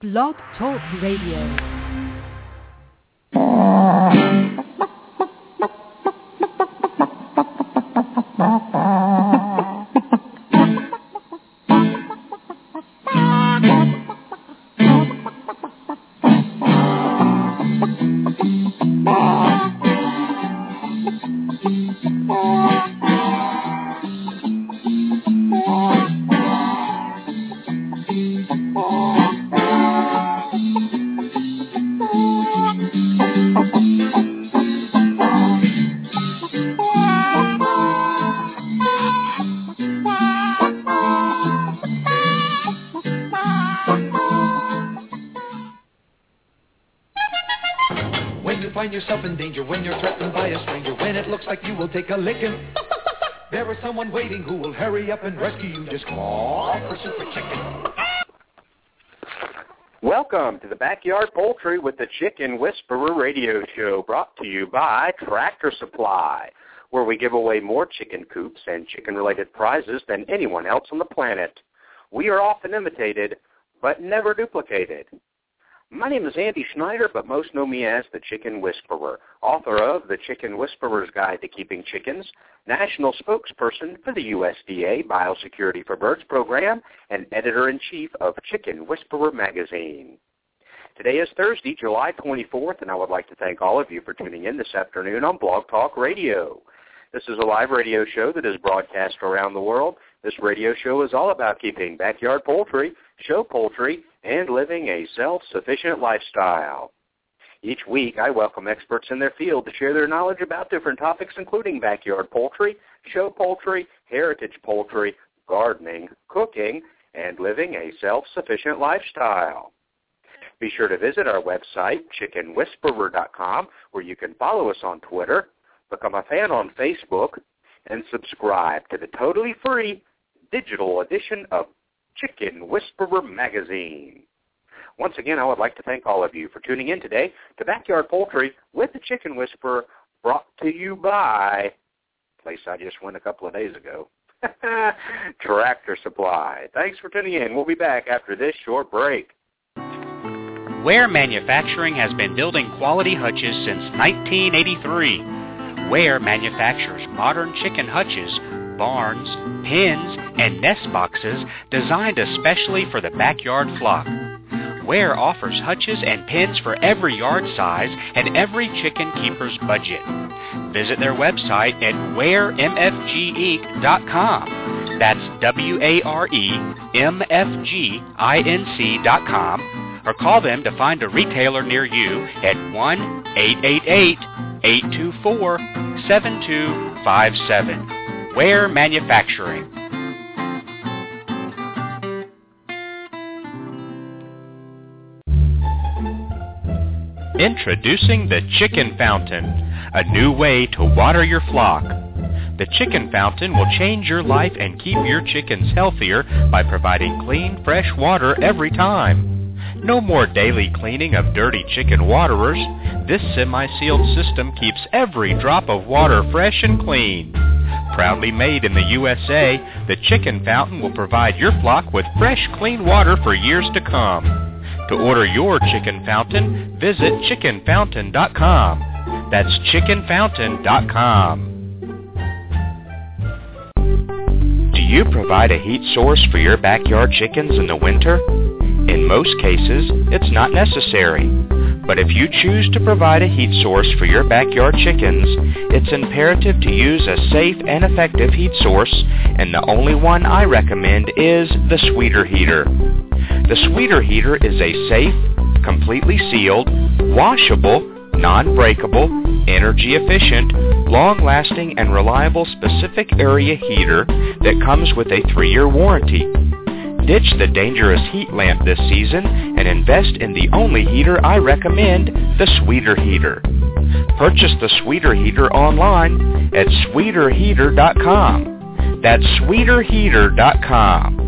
Blog Talk Radio. a licking, there is someone waiting who will hurry up and rescue you. Just call for Super Chicken. Welcome to the Backyard Poultry with the Chicken Whisperer radio show brought to you by Tractor Supply, where we give away more chicken coops and chicken-related prizes than anyone else on the planet. We are often imitated, but never duplicated. My name is Andy Schneider, but most know me as the Chicken Whisperer, author of The Chicken Whisperer's Guide to Keeping Chickens, national spokesperson for the USDA Biosecurity for Birds program, and editor-in-chief of Chicken Whisperer magazine. Today is Thursday, July 24th, and I would like to thank all of you for tuning in this afternoon on Blog Talk Radio. This is a live radio show that is broadcast around the world. This radio show is all about keeping backyard poultry, show poultry, and living a self-sufficient lifestyle. Each week, I welcome experts in their field to share their knowledge about different topics, including backyard poultry, show poultry, heritage poultry, gardening, cooking, and living a self-sufficient lifestyle. Be sure to visit our website, chickenwhisperer.com, where you can follow us on Twitter, become a fan on Facebook, and subscribe to the totally free digital edition of Chicken Whisperer magazine. Once again, I would like to thank all of you for tuning in today to Backyard Poultry with the Chicken Whisperer, brought to you by place I just went a couple of days ago. Tractor Supply. Thanks for tuning in. We'll be back after this short break. Ware Manufacturing has been building quality hutches since 1983. Ware manufactures modern chicken hutches, barns, pens, and nest boxes designed especially for the backyard flock. Ware offers hutches and pens for every yard size and every chicken keeper's budget. Visit their website at waremfginc.com. That's W-A-R-E-M-F-G-I-N-C dot com or call them to find a retailer near you at 1-888-824-7257. Ware Manufacturing. Introducing the Chicken Fountain, a new way to water your flock. The Chicken Fountain will change your life and keep your chickens healthier by providing clean, fresh water every time. No more daily cleaning of dirty chicken waterers. This semi-sealed system keeps every drop of water fresh and clean. Proudly made in the USA, the Chicken Fountain will provide your flock with fresh, clean water for years to come. To order your Chicken Fountain, visit chickenfountain.com. That's chickenfountain.com. Do you provide a heat source for your backyard chickens in the winter? In most cases, it's not necessary. But if you choose to provide a heat source for your backyard chickens, it's imperative to use a safe and effective heat source, and the only one I recommend is the Sweeter Heater. The Sweeter Heater is a safe, completely sealed, washable, non-breakable, energy efficient, long-lasting, and reliable specific area heater that comes with a three-year warranty. Ditch the dangerous heat lamp this season and invest in the only heater I recommend, the Sweeter Heater. Purchase the Sweeter Heater online at sweeterheater.com. That's sweeterheater.com.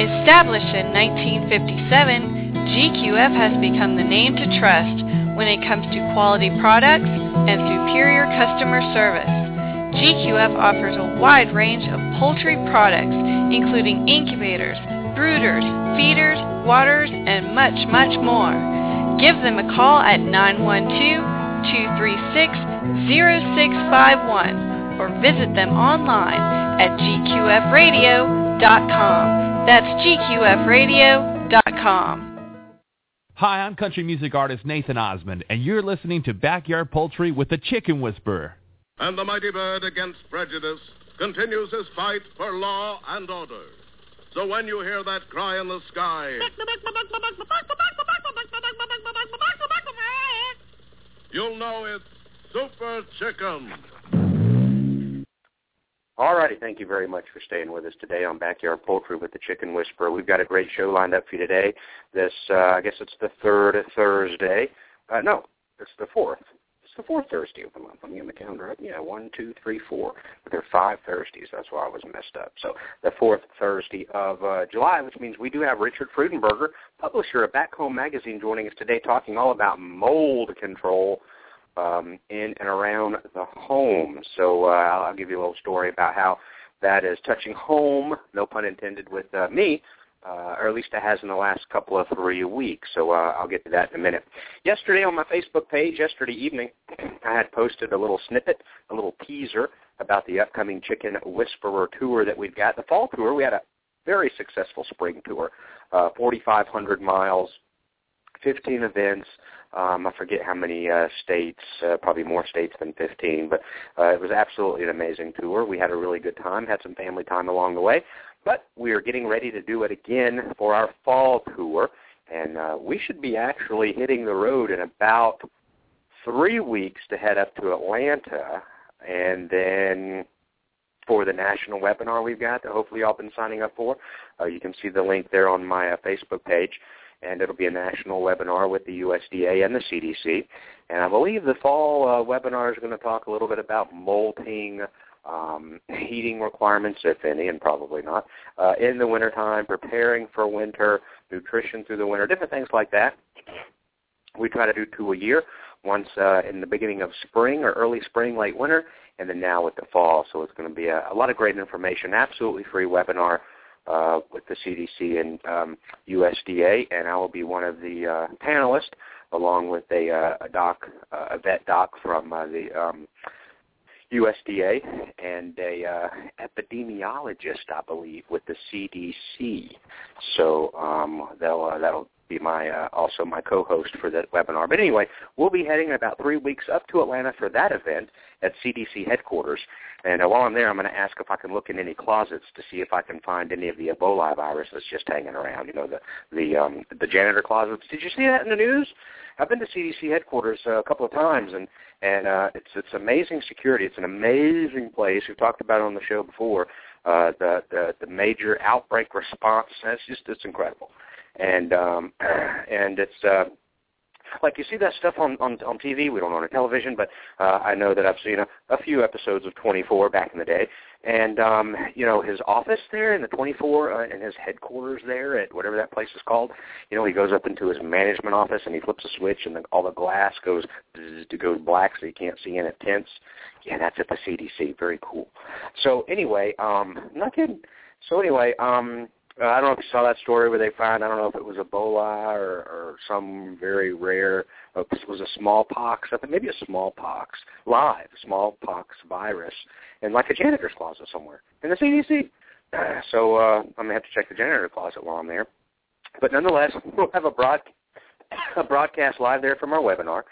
Established in 1957, GQF has become the name to trust when it comes to quality products and superior customer service. GQF offers a wide range of poultry products, including incubators, brooders, feeders, waters, and much, much more. Give them a call at 912-236-0651 or visit them online at gqfradio.com. That's gqfradio.com. Hi, I'm country music artist Nathan Osmond, and you're listening to Backyard Poultry with the Chicken Whisperer. And the mighty bird against prejudice continues his fight for law and order. So when you hear that cry in the sky, you'll know it's Super Chicken. All righty, thank you very much for staying with us today on Backyard Poultry with the Chicken Whisperer. We've got a great show lined up for you today. This, uh, I guess it's the third Thursday. Uh, no, it's the fourth. It's the fourth Thursday of the month. Let me on the calendar. Right? Yeah, one, two, three, four. But there are five Thursdays. That's why I was messed up. So the fourth Thursday of uh, July, which means we do have Richard Freudenberger, publisher of Back Home Magazine, joining us today, talking all about mold control um, in and around the home. So uh, I'll give you a little story about how that is touching home, no pun intended, with uh, me, uh, or at least it has in the last couple of three weeks. So uh, I'll get to that in a minute. Yesterday on my Facebook page, yesterday evening, I had posted a little snippet, a little teaser about the upcoming Chicken Whisperer tour that we've got. The fall tour, we had a very successful spring tour, uh, 4,500 miles, 15 events. Um, I forget how many uh, states, uh, probably more states than 15, but uh, it was absolutely an amazing tour. We had a really good time, had some family time along the way, but we are getting ready to do it again for our fall tour, and uh, we should be actually hitting the road in about three weeks to head up to Atlanta, and then for the national webinar we've got that hopefully y'all been signing up for. Uh, you can see the link there on my uh, Facebook page and it'll be a national webinar with the USDA and the CDC. And I believe the fall uh, webinar is going to talk a little bit about molting, um, heating requirements, if any, and probably not, uh, in the wintertime, preparing for winter, nutrition through the winter, different things like that. We try to do two a year, once uh, in the beginning of spring or early spring, late winter, and then now with the fall. So it's going to be a, a lot of great information, absolutely free webinar uh, with the CDC and um, USDA, and I will be one of the uh, panelists along with a, uh, a doc, uh, a vet doc from uh, the um, USDA and a uh, epidemiologist, I believe, with the CDC. So um, they'll uh, that'll be my uh, also my co-host for that webinar. But anyway, we'll be heading in about three weeks up to Atlanta for that event at CDC headquarters. And uh, while I'm there, I'm going to ask if I can look in any closets to see if I can find any of the Ebola virus that's just hanging around. You know, the the um, the janitor closets. Did you see that in the news? I've been to CDC headquarters uh, a couple of times, and and uh, it's it's amazing security. It's an amazing place. We've talked about it on the show before. Uh, the the the major outbreak response. It's just it's incredible, and um, and it's. Uh, like you see that stuff on on, on TV. We don't own a television, but uh, I know that I've seen a, a few episodes of 24 back in the day. And um, you know his office there in the 24 uh, and his headquarters there at whatever that place is called. You know he goes up into his management office and he flips a switch and the, all the glass goes to goes black so you can't see in it tints. Yeah, that's at the CDC. Very cool. So anyway, um, not kidding. So anyway, um, uh, I don't know if you saw that story where they found I don't know if it was Ebola or, or some very rare uh, it was a smallpox I think maybe a smallpox live smallpox virus in like a janitor's closet somewhere in the CDC. So uh, I'm gonna have to check the janitor closet while I'm there. But nonetheless, we'll have a broad a broadcast live there from our webinar,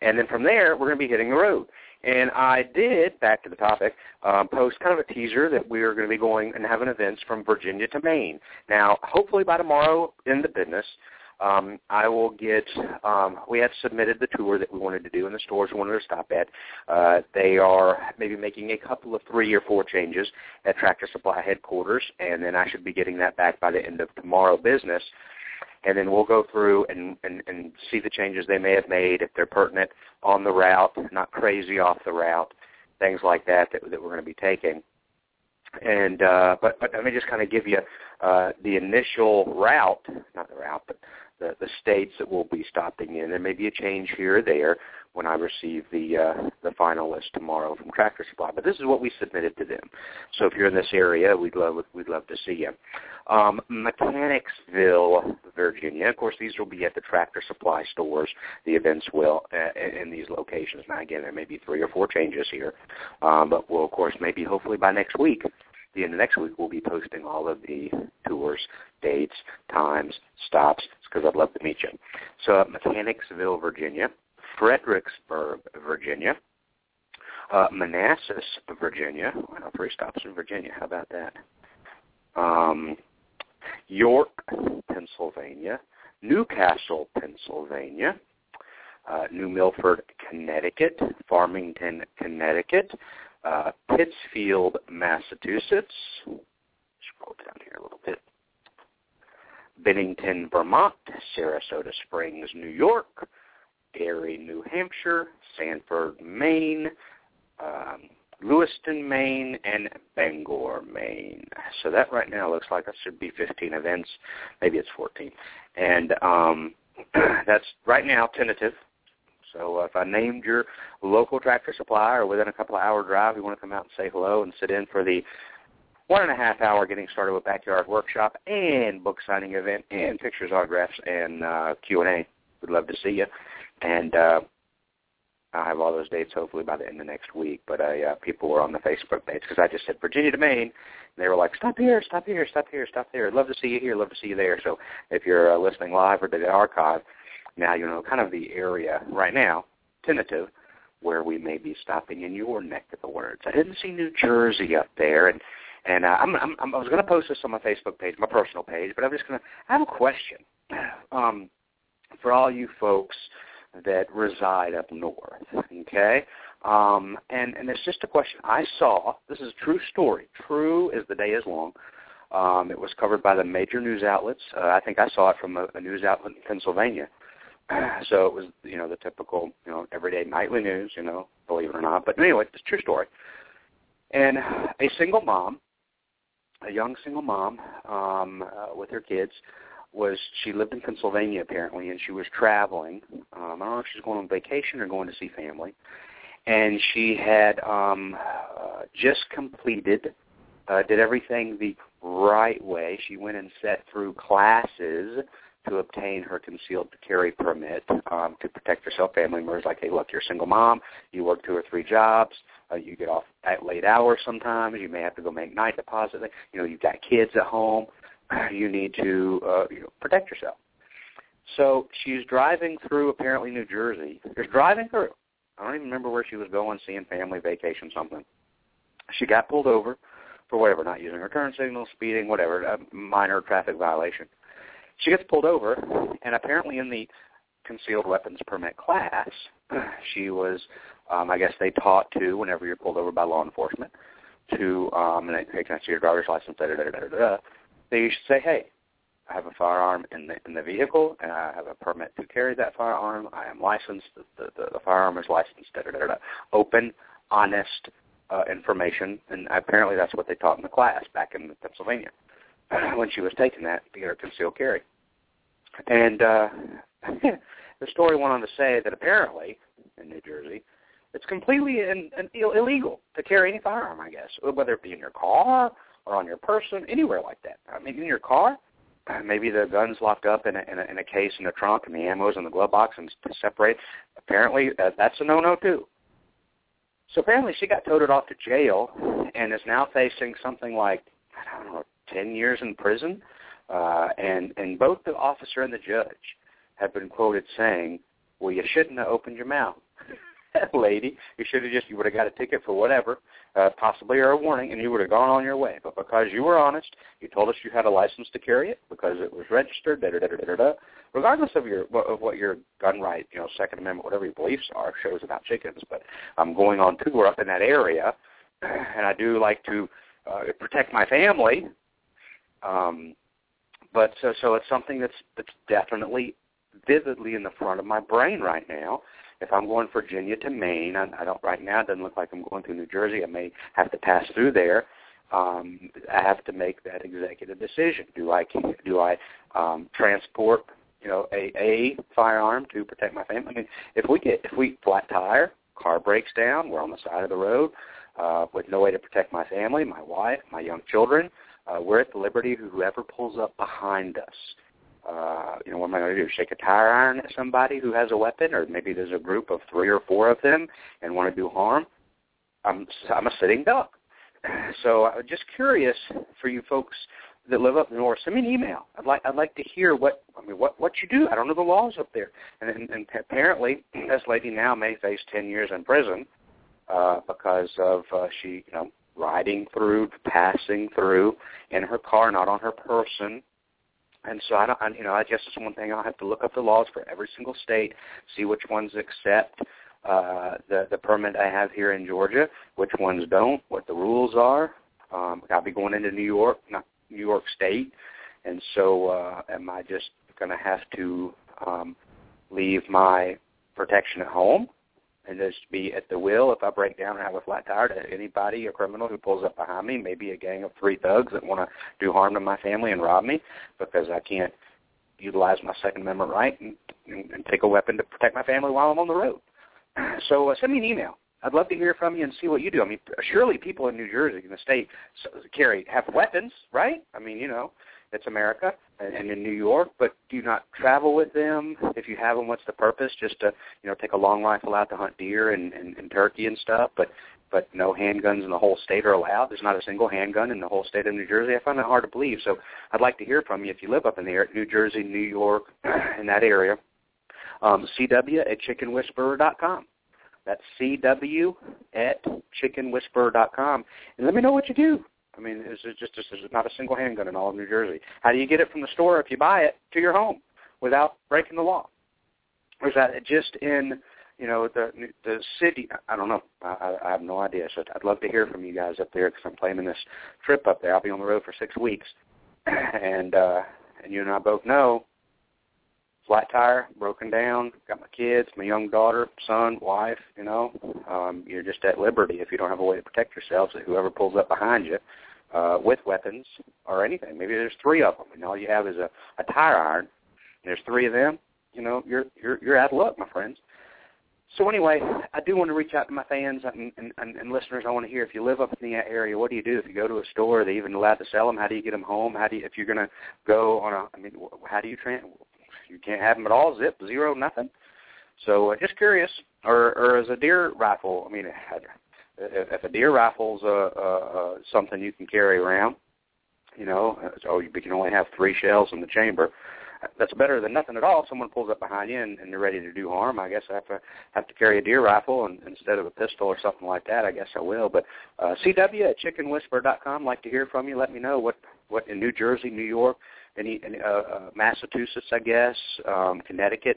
and then from there we're to be hitting the road. And I did, back to the topic, um, post kind of a teaser that we are going to be going and having events from Virginia to Maine. Now, hopefully by tomorrow in the business, um, I will get. Um, we had submitted the tour that we wanted to do in the stores we wanted to stop at. Uh, they are maybe making a couple of three or four changes at Tractor Supply headquarters, and then I should be getting that back by the end of tomorrow business. And then we'll go through and, and, and see the changes they may have made if they're pertinent on the route, not crazy off the route, things like that that, that we're going to be taking. And uh, but but let me just kind of give you uh, the initial route, not the route, but the, the states that we'll be stopping in. There may be a change here or there when I receive the uh, the final list tomorrow from Tractor Supply. But this is what we submitted to them. So if you're in this area, we'd love we'd love to see you. Um, Mechanicsville, Virginia. Of course, these will be at the Tractor Supply stores. The events will uh, in these locations. Now, again, there may be three or four changes here, um, but we'll of course maybe hopefully by next week the end of next week we'll be posting all of the tours, dates, times, stops, because I'd love to meet you. So Mechanicsville, Virginia, Fredericksburg, Virginia, uh, Manassas, Virginia. Wow, three stops in Virginia. How about that? Um, York, Pennsylvania, Newcastle, Pennsylvania, uh, New Milford, Connecticut, Farmington, Connecticut, uh, Pittsfield, Massachusetts. Scroll down here a little bit. Bennington, Vermont, Saratoga Springs, New York, Gary, New Hampshire, Sanford, Maine, um, Lewiston, Maine, and Bangor, Maine. So that right now looks like that should be 15 events. Maybe it's 14. And um, that's right now tentative. So uh, if I named your local tractor supply or within a couple of hour drive, you want to come out and say hello and sit in for the one and a half hour getting started with backyard workshop and book signing event and pictures, autographs, and uh, Q and A. We'd love to see you. And uh, I'll have all those dates hopefully by the end of next week. But uh, people were on the Facebook page because I just said Virginia to Maine. And they were like, stop here, stop here, stop here, stop there. Love to see you here, love to see you there. So if you're uh, listening live or to the archive, now you know kind of the area right now, tentative, where we may be stopping in your neck of the woods. I didn't see New Jersey up there, and and uh, I'm, I'm, I'm was going to post this on my Facebook page, my personal page, but I'm just going to. I have a question um, for all you folks that reside up north. Okay, um, and and it's just a question I saw. This is a true story. True as the day is long. Um, it was covered by the major news outlets. Uh, I think I saw it from a, a news outlet in Pennsylvania. so it was, you know, the typical, you know, everyday nightly news, you know, believe it or not. But anyway, it's a true story. And a single mom, a young single mom um, uh, with her kids, was she lived in Pennsylvania apparently, and she was traveling. Um, I don't know if she's going on vacation or going to see family. And she had um, uh, just completed, uh, did everything the right way. She went and sat through classes to obtain her concealed carry permit um, to protect herself. Family members like, hey, look, you're a single mom. You work two or three jobs. Uh, you get off at late hours sometimes. You may have to go make night deposit. You know, you've got kids at home. You need to uh, you know, protect yourself. So she's driving through apparently New Jersey. Just driving through. I don't even remember where she was going, seeing family, vacation, something. She got pulled over for whatever, not using her turn signal, speeding, whatever, a minor traffic violation. She gets pulled over, and apparently in the concealed weapons permit class, she was, um, I guess they taught to, whenever you're pulled over by law enforcement, to, um, and they can I see your driver's license, da, da, da, da, da, they should say, hey, I have a firearm in the in the vehicle, and I have a permit to carry that firearm. I am licensed. The the, the, the firearm is licensed. Da, da, da, da. Open, honest uh, information, and apparently that's what they taught in the class back in Pennsylvania when she was taking that to get her concealed carry. And uh, the story went on to say that apparently in New Jersey, it's completely in, in, illegal to carry any firearm. I guess whether it be in your car or on your person, anywhere like that. I mean, in your car, maybe the gun's locked up in a, in a, in a case in the trunk, and the ammo's in the glove box, and separate. Apparently, uh, that's a no-no too. So apparently, she got toted off to jail, and is now facing something like I don't know, ten years in prison uh, and and both the officer and the judge have been quoted saying, "Well, you shouldn't have opened your mouth, lady. You should have just you would have got a ticket for whatever, uh, possibly or a warning, and you would have gone on your way. But because you were honest, you told us you had a license to carry it because it was registered. Da da da da da da. regardless of your of what your gun right, you know, Second Amendment, whatever your beliefs are, shows about chickens. But I'm going on tour up in that area, and I do like to uh, protect my family. Um, but so so it's something that's that's definitely vividly in the front of my brain right now. If I'm going Virginia to Maine, I, I don't right now. It doesn't look like I'm going through New Jersey. I may have to pass through there. Um, I have to make that executive decision. Do I do I um, transport you know a a firearm to protect my family? I mean, if we get if we flat tire, car breaks down, we're on the side of the road uh, with no way to protect my family, my wife, my young children. Uh, we're at the liberty of whoever pulls up behind us. Uh, you know, what am I going to do? Shake a tire iron at somebody who has a weapon, or maybe there's a group of three or four of them and want to do harm? I'm I'm a sitting duck. So I'm just curious for you folks that live up north. Send me an email. I'd like I'd like to hear what I mean what what you do. I don't know the laws up there. And, and, and apparently, this lady now may face ten years in prison uh, because of uh, she you know riding through, passing through in her car, not on her person. And so I don't, I, you know, I guess it's one thing I'll have to look up the laws for every single state, see which ones accept uh, the the permit I have here in Georgia, which ones don't, what the rules are. Um, I'll be going into New York, not New York State, and so uh, am I just going to have to um, leave my protection at home? And just be at the will if I break down and have a flat tire to anybody, a criminal who pulls up behind me, maybe a gang of three thugs that want to do harm to my family and rob me because I can't utilize my Second Amendment right and, and, and take a weapon to protect my family while I'm on the road. So uh, send me an email. I'd love to hear from you and see what you do. I mean, surely people in New Jersey, in the state, carry have weapons, right? I mean, you know, it's America and in New York, but do not travel with them. If you have them, what's the purpose? Just to you know take a long rifle out to hunt deer and, and, and turkey and stuff, but but no handguns in the whole state are allowed. There's not a single handgun in the whole state of New Jersey. I find that hard to believe. So I'd like to hear from you if you live up in the New Jersey, New York, in that area. Um, CW at chickenwhisperer.com. That's CW at chickenwhisperer.com. And let me know what you do. I mean, it's just, just there's not a single handgun in all of New Jersey. How do you get it from the store if you buy it to your home without breaking the law? Or is that just in you know the the city? I don't know. I, I have no idea. So I'd love to hear from you guys up there because I'm planning this trip up there. I'll be on the road for six weeks, and uh, and you and I both know flat tire, broken down, got my kids, my young daughter, son, wife, you know, um, you're just at liberty if you don't have a way to protect yourselves that whoever pulls up behind you uh, with weapons or anything. Maybe there's three of them, and all you have is a, a tire iron. There's three of them. You know, you're you're you're out of luck, my friends. So anyway, I do want to reach out to my fans and, and, and, listeners. I want to hear if you live up in the area, what do you do? If you go to a store, are they even allowed to sell them? How do you get them home? How do you, if you're going to go on a, I mean, how do you train? You can't have them at all. Zip, zero, nothing. So uh, just curious, or or as a deer rifle. I mean, if a deer rifle's uh, uh, uh, something you can carry around, you know, oh, you can only have three shells in the chamber. That's better than nothing at all. If someone pulls up behind you and, and you're ready to do harm, I guess I have to have to carry a deer rifle and, instead of a pistol or something like that. I guess I will. But uh, CW at chickenwhisperer.com. Like to hear from you. Let me know what what in New Jersey, New York, any, any uh, uh, Massachusetts, I guess, um, Connecticut.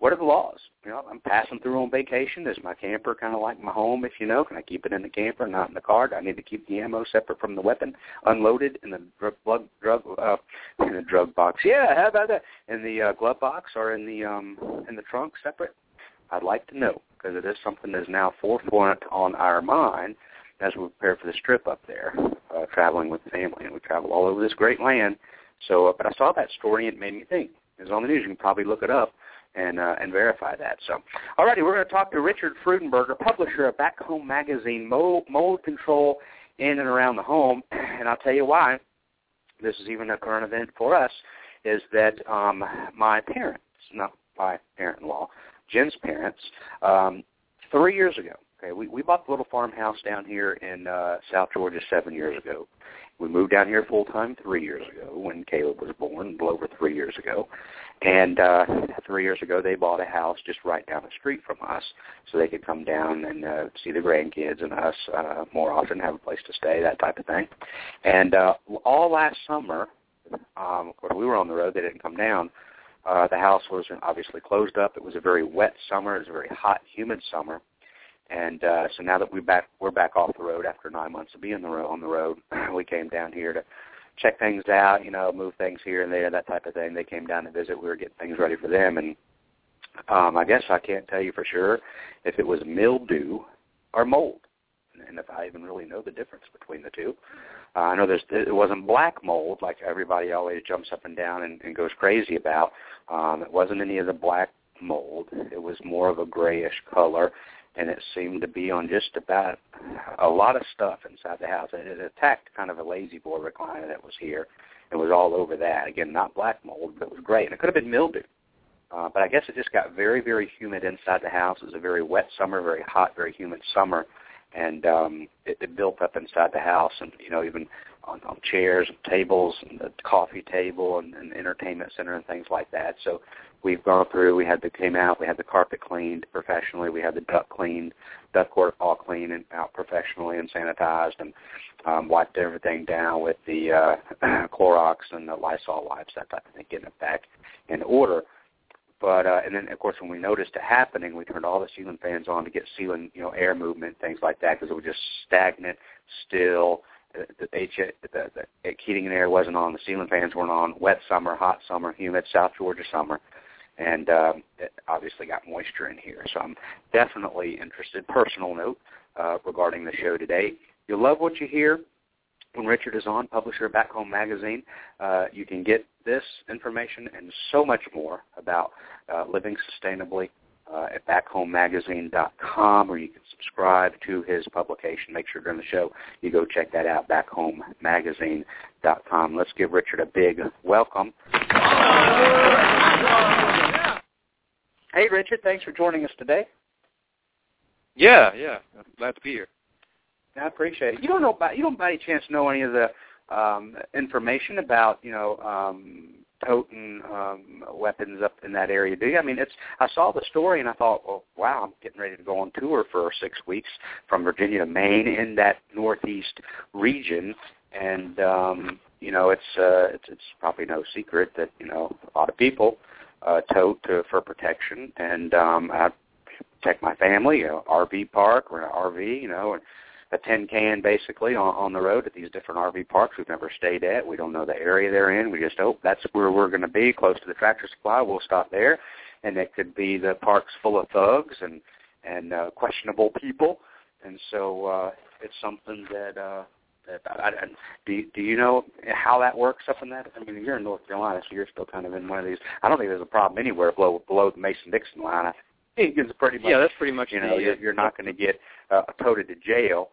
What are the laws? You know, I'm passing through on vacation. Is my camper kind of like my home, if you know? Can I keep it in the camper, not in the car? Do I need to keep the ammo separate from the weapon, unloaded in the drug drug, drug uh, in the drug box? Yeah, how about that? In the uh, glove box or in the um in the trunk, separate? I'd like to know because it is something that is now forefront on our mind as we prepare for this trip up there, uh, traveling with the family, and we travel all over this great land so, uh, but I saw that story and it made me think. It was on the news. You can probably look it up and uh, and verify that. So, alrighty, we're going to talk to Richard Freudenberger, publisher of Back Home Magazine, Mold, Mold Control in and around the home. And I'll tell you why. This is even a current event for us. Is that um, my parents, not my parent-in-law, Jen's parents, um, three years ago. Okay, we we bought the little farmhouse down here in uh, South Georgia seven years ago, we moved down here full time three years ago when Caleb was born, a little over three years ago. And uh, three years ago, they bought a house just right down the street from us, so they could come down and uh, see the grandkids and us uh, more often, have a place to stay, that type of thing. And uh, all last summer, um, of course, we were on the road; they didn't come down. Uh, the house was obviously closed up. It was a very wet summer. It was a very hot, humid summer. And uh, so now that we're back we're back off the road after nine months of being the road, on the road, we came down here to check things out, you know, move things here and there, that type of thing. They came down to visit. We were getting things ready for them, and um, I guess I can't tell you for sure if it was mildew or mold, and if I even really know the difference between the two. Uh, I know there's it wasn't black mold like everybody always jumps up and down and, and goes crazy about. Um, it wasn't any of the black mold. It was more of a grayish color, and it seemed to be on just about a lot of stuff inside the house. It, attacked kind of a La-Z-Boy recliner that was here. It was all over that. Again, not black mold, but it was gray, and it could have been mildew. Uh, but I guess it just got very, very humid inside the house. It was a very wet summer, very hot, very humid summer, and um, it, it built up inside the house, and you know, even on, on chairs and tables, and the coffee table, and, and entertainment center, and things like that. So we've gone through. We had the came out. We had the carpet cleaned professionally. We had the duct cleaned, ductwork all cleaned and out professionally and sanitized, and um, wiped everything down with the uh, Clorox and the Lysol wipes, that type of thing, getting it back in order. But uh, and then of course when we noticed it happening, we turned all the ceiling fans on to get ceiling, you know, air movement, things like that, because it was just stagnant, still. The, the, the, the heating and air wasn't on. The ceiling fans weren't on. Wet summer, hot summer, humid South Georgia summer, and um, it obviously got moisture in here. So I'm definitely interested. Personal note uh, regarding the show today. You'll love what you hear when Richard is on, publisher of Back Home Magazine. Uh, you can get this information and so much more about uh, living sustainably uh, at backhomemagazine.com, or you can subscribe to his publication. Make sure during the show you go check that out, backhomemagazine.com. Let's give Richard a big welcome. Hey, Richard, thanks for joining us today. Yeah, yeah, I'm glad to be here. I appreciate it. You don't know about you don't by any chance know any of the um, information about you know um, toting um, weapons up in that area, do you? I mean, it's I saw the story and I thought, well, wow, I'm getting ready to go on tour for six weeks from Virginia to Maine in that northeast region, and um, you know, it's uh, it's it's probably no secret that you know a lot of people uh, tote to, for protection, and um, I protect my family, a RV park or an RV, you know, and a tin can basically on, on the road at these different RV parks we've never stayed at. We don't know the area they're in. We just hope that's where we're going to be, close to the tractor supply. We'll stop there, and it could be the parks full of thugs and and uh, questionable people. And so uh, it's something that uh, that I, I, do. Do you know how that works up in that? I mean, you're in North Carolina, so you're still kind of in one of these. I don't think there's a problem anywhere below below the Mason-Dixon line. I think it's pretty much. Yeah, that's pretty much. You know, the, you're, you're not going to get uh, toted to jail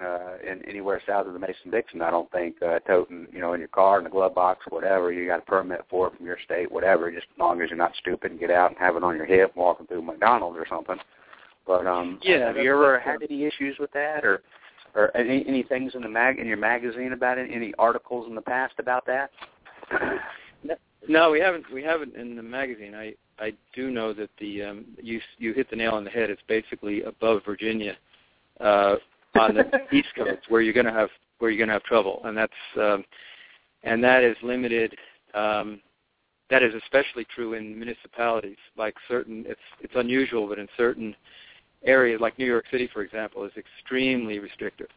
uh, in anywhere south of the Mason-Dixon. I don't think uh, toting, you know, in your car, in the glove box, whatever. You got a permit for it from your state, whatever. Just as long as you're not stupid and get out and have it on your hip walking through McDonald's or something. But um, yeah, have you ever had any issues with that, or or any any things in the mag in your magazine about it? Any articles in the past about that? No, we haven't. We haven't in the magazine. I I do know that the um, you you hit the nail on the head. It's basically above Virginia, uh, on the East Coast where you're going to have where you're going to have trouble, and that's um, and that is limited. Um, that is especially true in municipalities, like certain. It's it's unusual, but in certain areas, like New York City, for example, is extremely restrictive.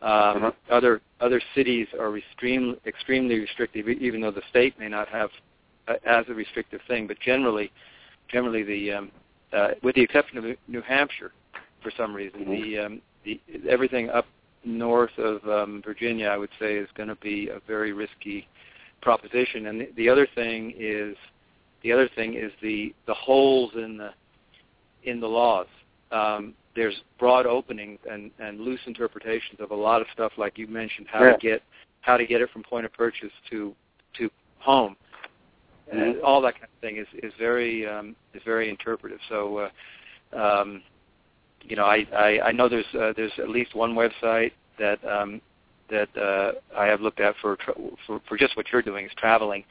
Um, Uh-huh. Other other cities are extreme, extremely restrictive, even though the state may not have uh, as a restrictive thing. But generally, generally the um, uh, with the exception of New Hampshire, for some reason, Mhm. the um, the everything up north of um, Virginia, I would say, is going to be a very risky proposition. And the, the other thing is the other thing is the the holes in the in the laws. Um, there's broad openings and, and loose interpretations of a lot of stuff, like you mentioned, how Yeah. to get how to get it from point of purchase to to home. Uh, all that kind of thing is is very um, is very interpretive. So, uh, um, you know, I, I, I know there's uh, there's at least one website that um, that uh, I have looked at for, tra- for for just what you're doing is traveling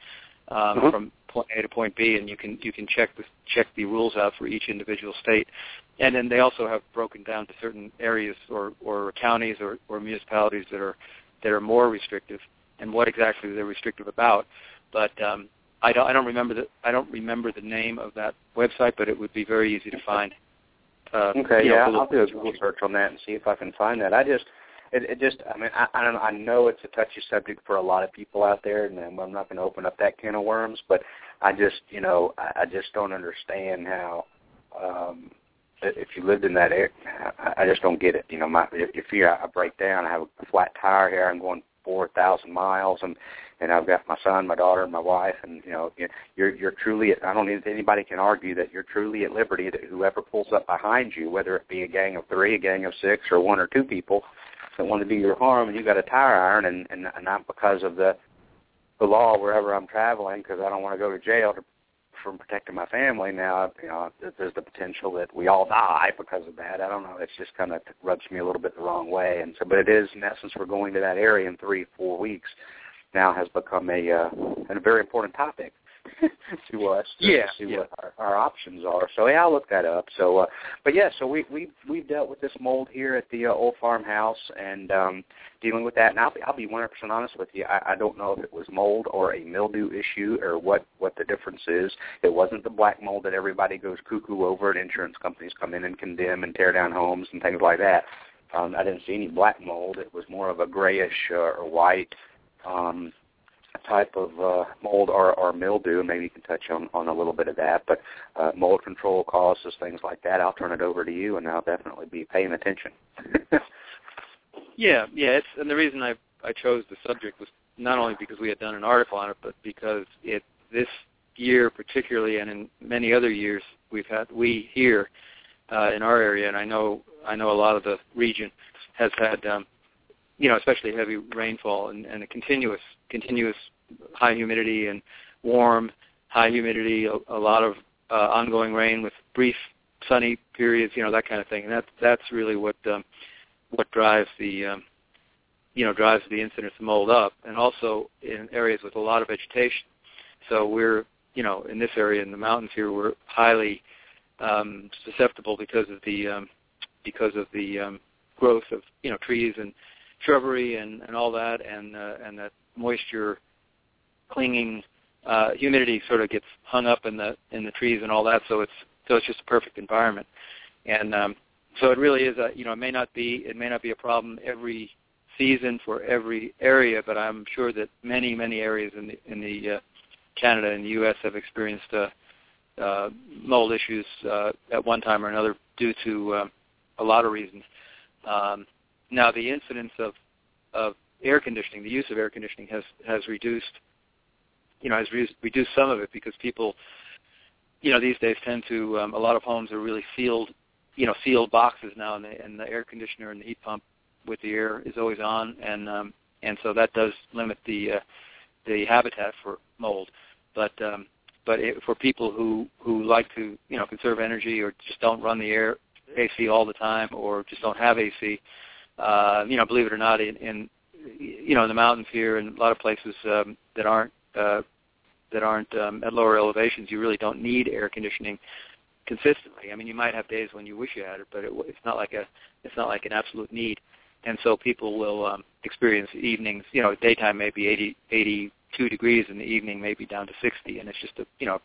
um, Mhm. from point A to point B, and you can you can check the check the rules out for each individual state, and then they also have broken down to certain areas or or counties or, or municipalities that are that are more restrictive, and what exactly they're restrictive about. But um, I don't I don't remember the I don't remember the name of that website, but it would be very easy to find. Uh, Okay, you know, yeah, I'll do a Google search on that and see if I can find that. I just, it, it just, I mean, I, I don't, know, I know it's a touchy subject for a lot of people out there, and I'm I'm not going to open up that can of worms, but I just, you know, I, I just don't understand how, um, i- if you lived in that area, I, I just don't get it. You know, my if if you I break down, I have a flat tire here, I'm going four thousand miles, and and I've got my son, my daughter, my wife, and you know, you- you're you're truly. I don't think anybody can argue that you're truly at liberty. That whoever pulls up behind you, whether it be a gang of three, a gang of six, or one or two people that want to do your harm, and you got a tire iron, and and, and not because of the the law wherever I'm traveling, because I don't want to go to jail to, from protecting my family. Now, you know, there's the potential that we all die because of that. I don't know. It's just kind of rubs me a little bit the wrong way, and so, but it is in essence we're going to that area in three, four weeks now has become a uh, a very important topic to us to Yeah, see yeah. what our, our options are. So yeah, I'll look that up. So, uh, but yeah, so we we we've dealt with this mold here at the uh, old farmhouse and um, dealing with that. And I'll be I'll be 100% honest with you. I, I don't know if it was mold or a mildew issue or what what the difference is. It wasn't the black mold that everybody goes cuckoo over and insurance companies come in and condemn and tear down homes and things like that. Um, I didn't see any black mold. It was more of a grayish uh, or white um, type of uh, mold or, or mildew. Maybe you can touch on, on a little bit of that. But uh, mold control causes things like that. I'll turn it over to you, and I'll definitely be paying attention. Yeah, yeah. It's, and the reason I I chose the subject was not only because we had done an article on it, but because it this year particularly, and in many other years, we've had we here uh, in our area, and I know I know a lot of the region has had um, you know especially heavy rainfall and, and a continuous continuous high humidity and warm high humidity, a, a lot of uh, ongoing rain with brief sunny periods, you know that kind of thing, and that's that's really what um, what drives the um, you know drives the incidence of mold up, and also in areas with a lot of vegetation. So we're you know in this area in the mountains here we're highly um, susceptible because of the um, because of the um, growth of you know trees and shrubbery and, and all that, and uh, and that moisture clinging uh, humidity sort of gets hung up in the in the trees and all that. So it's so it's just a perfect environment, and um, so it really is a you know it may not be it may not be a problem every season for every area, but I'm sure that many many areas in the in the uh, Canada and the U.S. have experienced uh, uh, mold issues uh, at one time or another due to uh, a lot of reasons. Um, now the incidence of of air conditioning, the use of air conditioning has has reduced, you know, has re- reduced some of it because people, you know, these days tend to um, a lot of homes are really sealed, you know, sealed boxes now, and the, and the air conditioner and the heat pump with the air is always on, and um, and so that does limit the uh, the habitat for mold. But um, but it, for people who who like to you know conserve energy or just don't run the air AC all the time or just don't have AC, uh, you know, believe it or not, in, in you know in the mountains here and a lot of places um, that aren't uh, that aren't um, at lower elevations, you really don't need air conditioning consistently. I mean, you might have days when you wish you had it, but it, it's not like a it's not like an absolute need. And so people will um, experience evenings. You know, daytime may be 80, 82 degrees, and the evening may be down to 60, and it's just a you know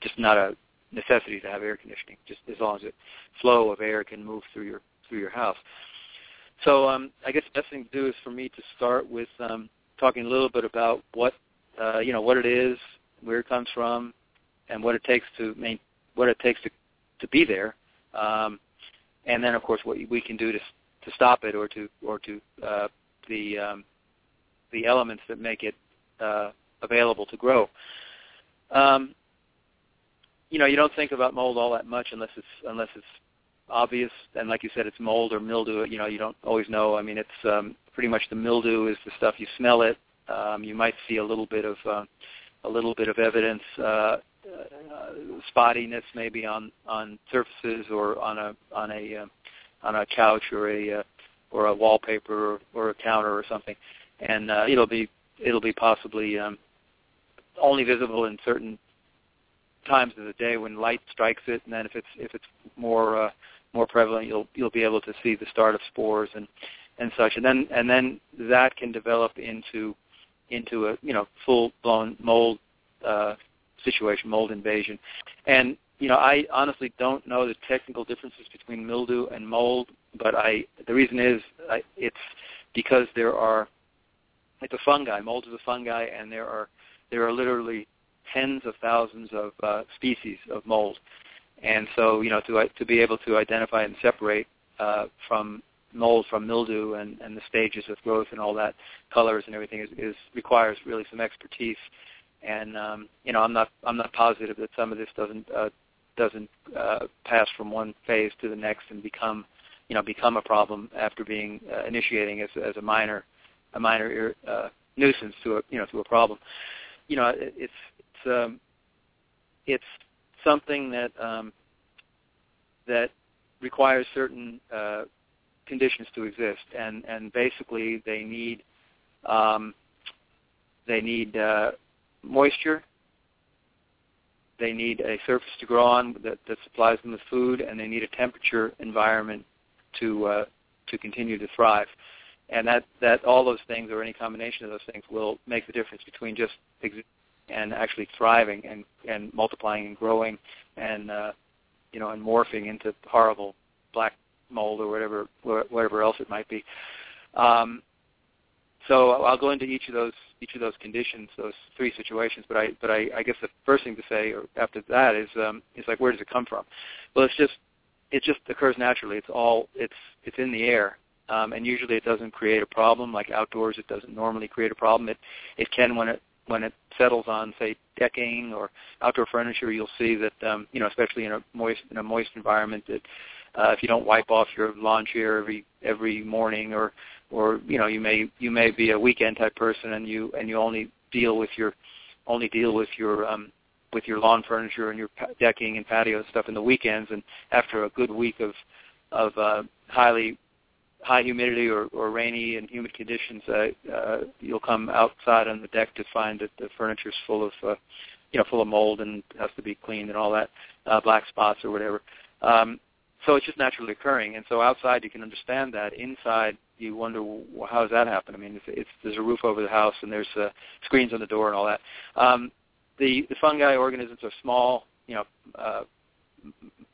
just not a necessity to have air conditioning. Just as long as the flow of air can move through your through your house. So um, I guess the best thing to do is for me to start with um, talking a little bit about what uh, you know what it is, where it comes from, and what it takes to main, what it takes to to be there, um, and then of course what we can do to to stop it or to or to uh, the um, the elements that make it uh, available to grow. Um, you know, you don't think about mold all that much unless it's unless it's obvious. And like you said, it's mold or mildew. You know, you don't always know. I mean, it's um, pretty much the mildew is the stuff you smell it. Um, you might see a little bit of uh, a little bit of evidence, uh, uh, spottiness maybe on on surfaces or on a on a uh, on a couch or a uh, or a wallpaper or, or a counter or something, and uh, it'll be it'll be possibly um, only visible in certain times of the day when light strikes it, and then if it's if it's more uh, more prevalent, you'll you'll be able to see the start of spores and and such, and then and then that can develop into into a you know full blown mold uh, situation, mold invasion. And you know, I honestly don't know the technical differences between mildew and mold, but I the reason is I, it's because there are it's a fungi. Mold is a fungi, and there are there are literally tens of thousands of uh, species of mold. And so, you know, to to be able to identify and separate uh, from mold from mildew and, and the stages of growth and all that, colors and everything is, is requires really some expertise. And um, you know, I'm not I'm not positive that some of this doesn't uh, doesn't uh, pass from one phase to the next and become you know become a problem after being uh, initiating as, as a minor a minor uh, nuisance to a you know to a problem. You know, it, it's it's um, it's something that um, that requires certain uh, conditions to exist, and and basically they need um, they need uh, moisture. They need a surface to grow on that, that supplies them with food, and they need a temperature environment to uh, to continue to thrive. And that that all those things, or any combination of those things, will make the difference between just existing and actually thriving and and multiplying and growing and uh, you know and morphing into horrible black mold or whatever whatever else it might be. Um, so I'll go into each of those each of those conditions, those three situations. But I but I, I guess the first thing to say after that is um, is like where does it come from? Well, it's just it just occurs naturally. It's all it's it's in the air. Um, and usually it doesn't create a problem. Like outdoors, it doesn't normally create a problem. It it can when it when it settles on say decking or outdoor furniture, you'll see that um, you know, especially in a moist in a moist environment, that uh, if you don't wipe off your lawn chair every every morning, or or you know, you may you may be a weekend type person and you and you only deal with your only deal with your um, with your lawn furniture and your decking and patio stuff in the weekends, and after a good week of of uh, highly high humidity or, or rainy and humid conditions, uh, uh, you'll come outside on the deck to find that the furniture is full of, uh, you know, full of mold and has to be cleaned and all that, uh, black spots or whatever. Um, so it's just naturally occurring. And so outside you can understand that. Inside you wonder well, how does that happen? I mean, it's, it's there's a roof over the house and there's uh, screens on the door and all that. Um, the the fungi organisms are small, you know, uh,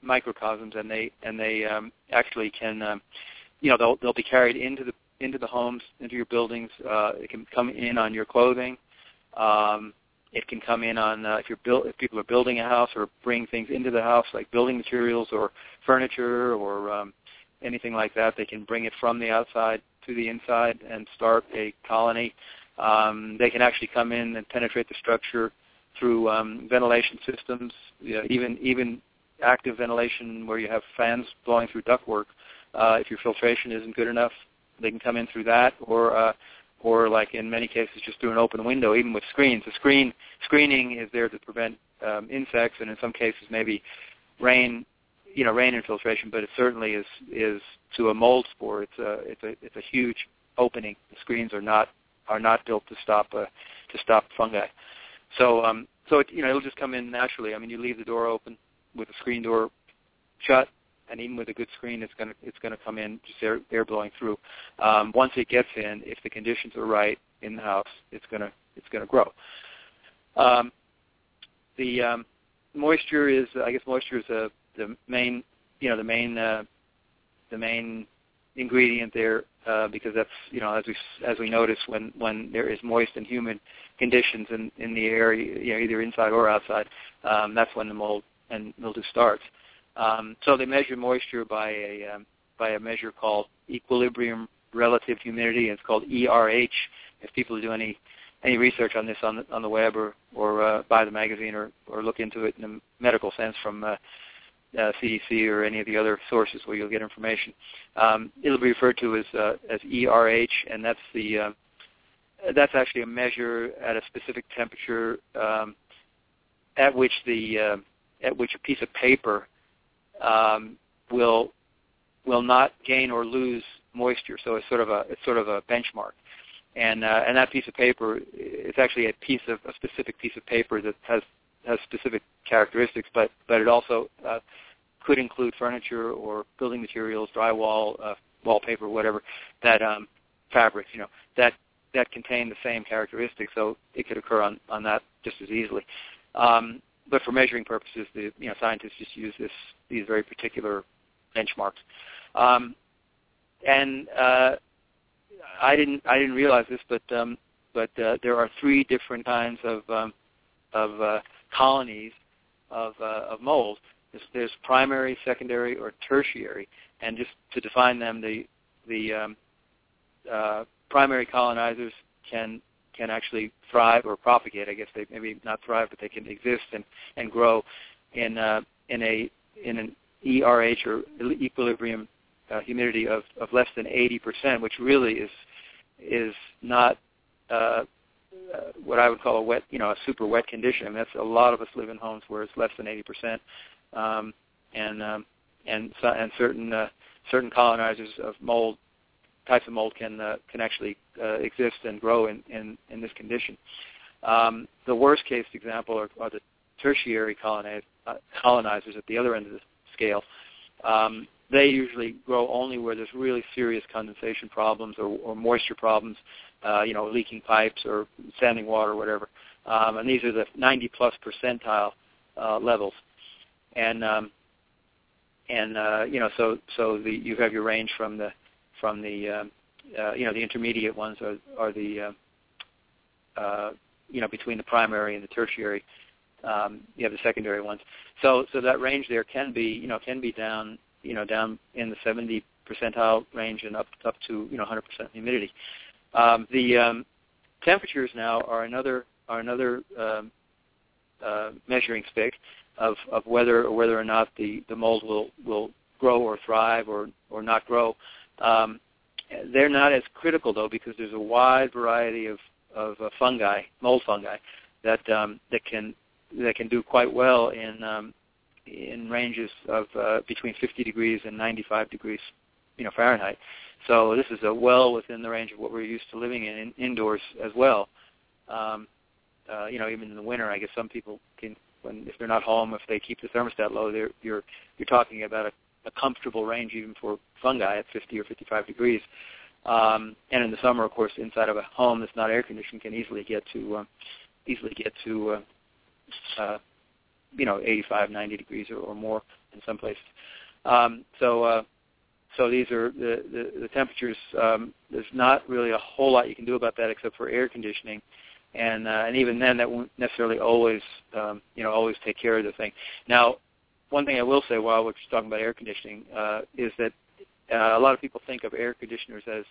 microcosms, and they and they um, actually can. Um, you know they'll they'll be carried into the into the homes, into your buildings. Uh, it can come in on your clothing. Um, it can come in on uh, if you're build, if people are building a house or bring things into the house like building materials or furniture or um, anything like that. They can bring it from the outside to the inside and start a colony. Um, they can actually come in and penetrate the structure through um, ventilation systems, you know, even even active ventilation where you have fans blowing through ductwork. Uh, if your filtration isn't good enough, they can come in through that, or uh, or like in many cases, just through an open window, even with screens. The screen screening is there to prevent um, insects, and in some cases maybe rain, you know, rain infiltration. But it certainly is is to a mold spore. It's a it's a it's a huge opening. The screens are not are not built to stop uh, to stop fungi. So um, so it, you know it'll just come in naturally. I mean, you leave the door open with the screen door shut, and even with a good screen, it's going to it's going to come in just air, air blowing through. Um, once it gets in, if the conditions are right in the house, it's going to it's going to grow. Um, the um, moisture is, I guess, moisture is a, the main, you know, the main uh, the main ingredient there uh, because that's you know as we as we notice when when there is moist and humid conditions in in the area, you know, either inside or outside, um, that's when the mold and mildew starts. Um, so they measure moisture by a um, by a measure called equilibrium relative humidity. It's called ERH. If people do any any research on this on the, on the web or or uh, buy the magazine or or look into it in a medical sense from uh, uh, CDC or any of the other sources where you'll get information, um, it'll be referred to as uh, as ERH, and that's the uh, that's actually a measure at a specific temperature um, at which the uh, at which a piece of paper um, will will not gain or lose moisture. So it's sort of a it's sort of a benchmark, and uh, and that piece of paper it's actually a piece of a specific piece of paper that has has specific characteristics, but but it also uh, could include furniture or building materials, drywall, uh, wallpaper, whatever that um, fabrics, you know that that contain the same characteristics, so it could occur on, on that just as easily. Um, but for measuring purposes, the you know scientists just use this these very particular benchmarks. Um, and uh, I didn't I didn't realize this, but um, but uh, there are three different kinds of um, of uh, colonies of uh, of. There's, there's primary, secondary, or tertiary, and just to define them, the the um, uh, primary colonizers can can actually thrive or propagate. I guess they maybe not thrive, but they can exist and and grow in uh, in a in an ERH or equilibrium uh, humidity of, of less than 80%, which really is is not uh, uh, what I would call a wet, you know, a super wet condition. I mean, that's a lot of us live in homes where it's less than 80%, um, and um, and and certain uh, certain colonizers of mold types of mold can uh, can actually uh, exist and grow in in, in this condition. Um, the worst case example are, are the tertiary colonize, uh, colonizers at the other end of the scale. Um, they usually grow only where there's really serious condensation problems or, or moisture problems, uh, you know, leaking pipes or standing water or whatever. Um, and these are the 90 plus percentile uh, levels. And um, and uh, you know, so so the you have your range from the from the um, uh, you know the intermediate ones are are the uh, uh, you know between the primary and the tertiary. Um, you have the secondary ones. So so that range there can be you know can be down you know down in the 70 percentile range and up up to you know 100% humidity. Um, the um, temperatures now are another are another um, uh, measuring stick of, of whether or whether or not the, the mold will, will grow or thrive or, or not grow. Um, they're not as critical though because there's a wide variety of, of uh, fungi, mold fungi, that um, that can that can do quite well in um, in ranges of uh, between 50 degrees and 95 degrees, you know, Fahrenheit. So this is a well within the range of what we're used to living in, in indoors as well. Um, uh, you know, even in the winter, I guess some people can, when if they're not home, if they keep the thermostat low, they're, you're you're talking about a, a comfortable range even for fungi at 50 or 55 degrees. Um, and in the summer, of course, inside of a home that's not air conditioned can easily get to um, easily get to uh, uh, you know 85, 90 degrees or, or more in some places. Um, so uh, so these are the the, the temperatures. Um, there's not really a whole lot you can do about that except for air conditioning, and uh, and even then that won't necessarily always um, you know always take care of the thing. Now, one thing I will say while we're talking about air conditioning uh, is that uh, a lot of people think of air conditioners as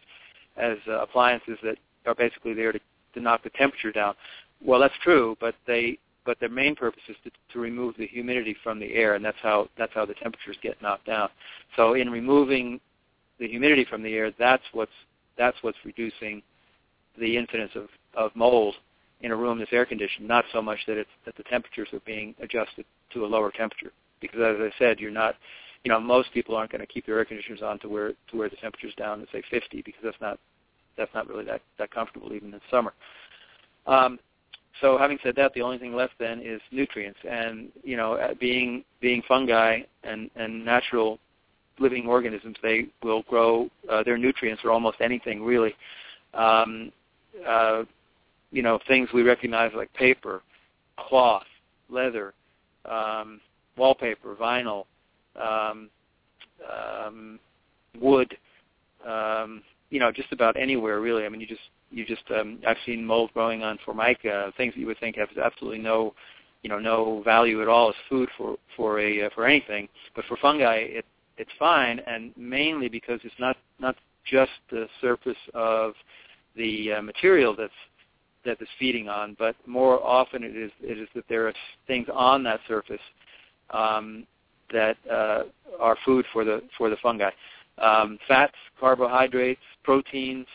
as uh, appliances that are basically there to, to knock the temperature down. Well, that's true, but they but their main purpose is to, to remove the humidity from the air, and that's how that's how the temperatures get knocked down. So in removing the humidity from the air, that's what's that's what's reducing the incidence of, of mold in a room that's air conditioned. Not so much that it's that the temperatures are being adjusted to a lower temperature, because as I said, you're not you know most people aren't going to keep their air conditioners on to where to where the temperature's down to say 50 because that's not that's not really that that comfortable even in summer. Um, so having said that, the only thing left then is nutrients, and you know, being being fungi and and natural living organisms, they will grow uh, their nutrients or almost anything really. Um, uh, you know, things we recognize like paper, cloth, leather, um, wallpaper, vinyl, um, um, wood. Um, you know, just about anywhere really. I mean, you just you just um, I've seen mold growing on formica, things that you would think have absolutely no you know no value at all as food for for a uh, for anything, but for fungi it it's fine, and mainly because it's not not just the surface of the uh, material that's that it's feeding on, but more often it is it is that there are things on that surface um, that uh, are food for the for the fungi. Um, fats, carbohydrates, proteins,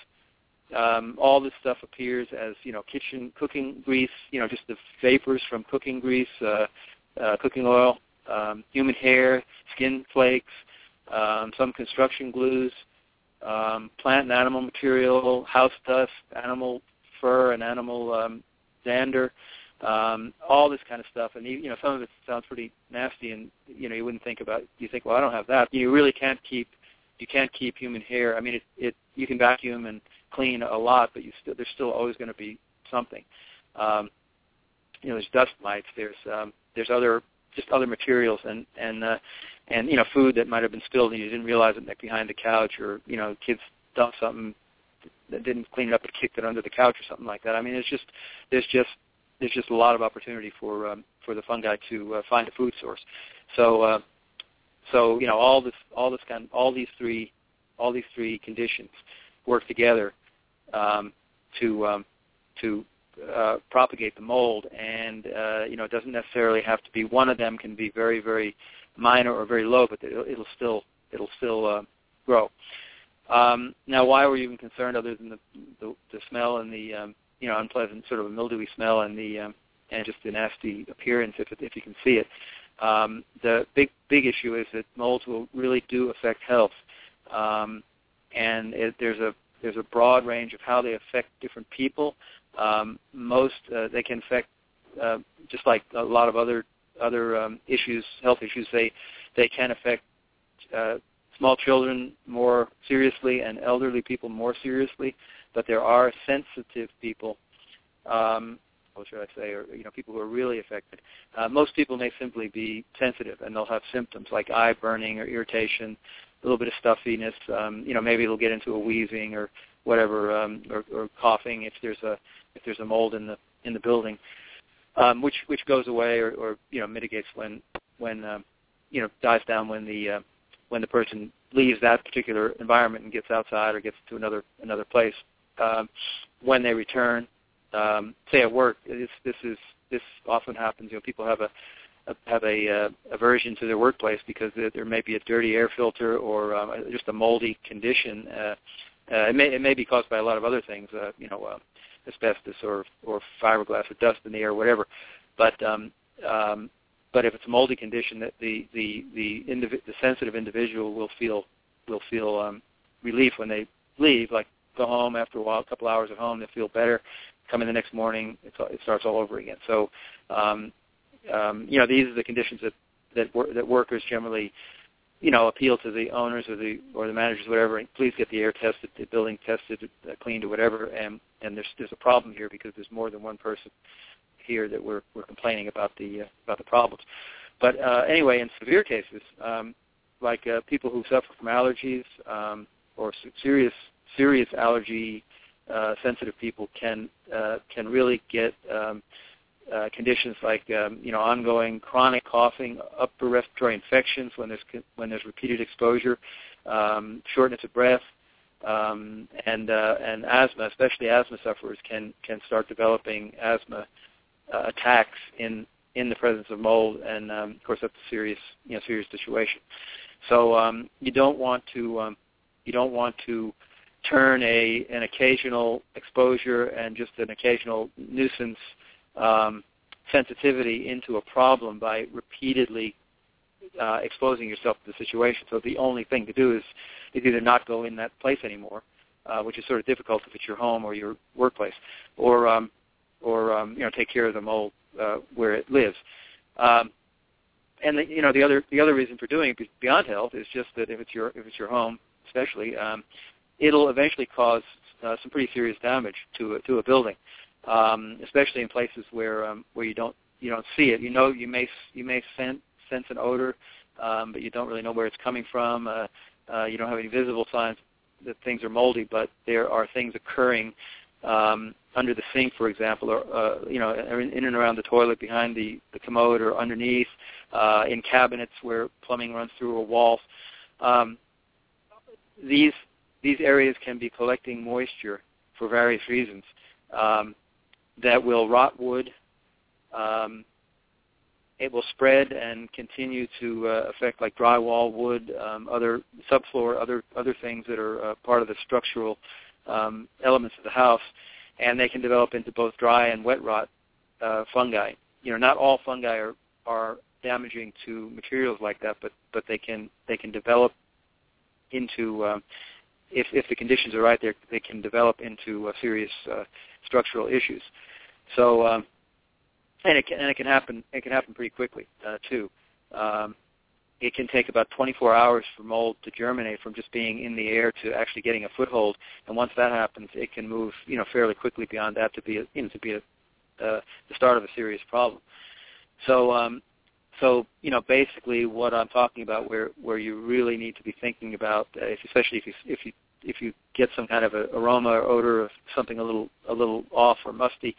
um, all this stuff appears as you know kitchen cooking grease, you know just the vapors from cooking grease, uh, uh, cooking oil, um, human hair, skin flakes, um, some construction glues, um, plant and animal material, house dust, animal fur and animal um, dander, um, all this kind of stuff. And you know some of it sounds pretty nasty, and you know you wouldn't think about. You think, well, I don't have that. You really can't keep you can't keep human hair. I mean, it, it you can vacuum and clean a lot, but you still there's still always going to be something. Um, you know, there's dust mites. There's um, there's other just other materials and and uh, and you know food that might have been spilled and you didn't realize it behind the couch, or you know kids dumped something that didn't clean it up and kicked it under the couch or something like that. I mean, it's just there's just there's just a lot of opportunity for um, for the fungi to uh, find a food source. So uh, so you know all this all this kind all these three all these three conditions work together um, to um, to uh, propagate the mold, and uh, you know it doesn't necessarily have to be one of them. Can be very very minor or very low, but it'll, it'll still it'll still uh, grow. Um, now, why were you even concerned other than the the, the smell and the um, you know unpleasant sort of a mildewy smell and the um, and just the nasty appearance if it, if you can see it? Um, the big big issue is that molds will really do affect health, um, and it, there's a there's a broad range of how they affect different people. Um, most uh, they can affect uh, just like a lot of other other um, issues, health issues. They they can affect uh, small children more seriously and elderly people more seriously, but there are sensitive people. Um, what should I say? Or you know, people who are really affected. Uh, most people may simply be sensitive, and they'll have symptoms like eye burning or irritation, a little bit of stuffiness. Um, you know, maybe it'll get into a wheezing or whatever, um, or, or coughing if there's a if there's a mold in the in the building, um, which which goes away or, or you know mitigates when when um, you know dies down when the uh, when the person leaves that particular environment and gets outside or gets to another another place. Um, when they return, um, say at work, this this is this often happens. You know, people have a, a have a uh, aversion to their workplace because there, there may be a dirty air filter or um, just a moldy condition. Uh, uh, it may it may be caused by a lot of other things. Uh, you know, uh, asbestos or or fiberglass or dust in the air, whatever. But um, um, but if it's a moldy condition, that the the the, indiv- the sensitive individual will feel will feel um, relief when they leave, like go home after a while, a couple hours at home, they feel better. Come in the next morning, it's, it starts all over again. So, um, um, you know, these are the conditions that that, wor- that workers generally, you know, appeal to the owners or the or the managers, whatever. And please get the air tested, the building tested, uh, cleaned, or whatever. And and there's there's a problem here because there's more than one person here that we're we're complaining about the uh, about the problems. But uh, anyway, in severe cases, um, like uh, people who suffer from allergies um, or serious serious allergy uh, sensitive people can uh, can really get um, uh, conditions like um, you know ongoing chronic coughing, upper respiratory infections when there's when there's repeated exposure, um, shortness of breath, um, and uh, and asthma, especially asthma sufferers can can start developing asthma uh, attacks in in the presence of mold, and um, of course that's a serious you know serious situation. So um, you don't want to um, you don't want to turn a an occasional exposure and just an occasional nuisance um, sensitivity into a problem by repeatedly uh, exposing yourself to the situation. So the only thing to do is is either not go in that place anymore, uh, which is sort of difficult if it's your home or your workplace, or um, or um, you know take care of the mold uh, where it lives. Um, and the, you know the other the other reason for doing it beyond health is just that if it's your if it's your home, especially, um, it'll eventually cause uh, some pretty serious damage to a, to a building, um, especially in places where um, where you don't you don't see it. You know you may you may sense sense an odor, um, but you don't really know where it's coming from. Uh, uh, you don't have any visible signs that things are moldy, but there are things occurring um, under the sink, for example, or uh, you know, in and around the toilet, behind the, the commode, or underneath, uh, in cabinets where plumbing runs through or walls. Um, these these areas can be collecting moisture for various reasons um, that will rot wood. Um, it will spread and continue to uh, affect like drywall, wood, um, other subfloor, other other things that are uh, part of the structural um, elements of the house, and they can develop into both dry and wet rot uh, fungi. You know, not all fungi are are damaging to materials like that, but but they can they can develop into um, if if the conditions are right, they can develop into uh, serious uh, structural issues. So um, and it can and it can happen it can happen pretty quickly uh, too. Um, it can take about 24 hours for mold to germinate from just being in the air to actually getting a foothold. And once that happens, it can move, you know, fairly quickly beyond that to be, a, you know, to be a, uh, the start of a serious problem. So, um, so you know, basically, what I'm talking about, where where you really need to be thinking about, uh, if, especially if you if you if you get some kind of a aroma or odor of something a little a little off or musty,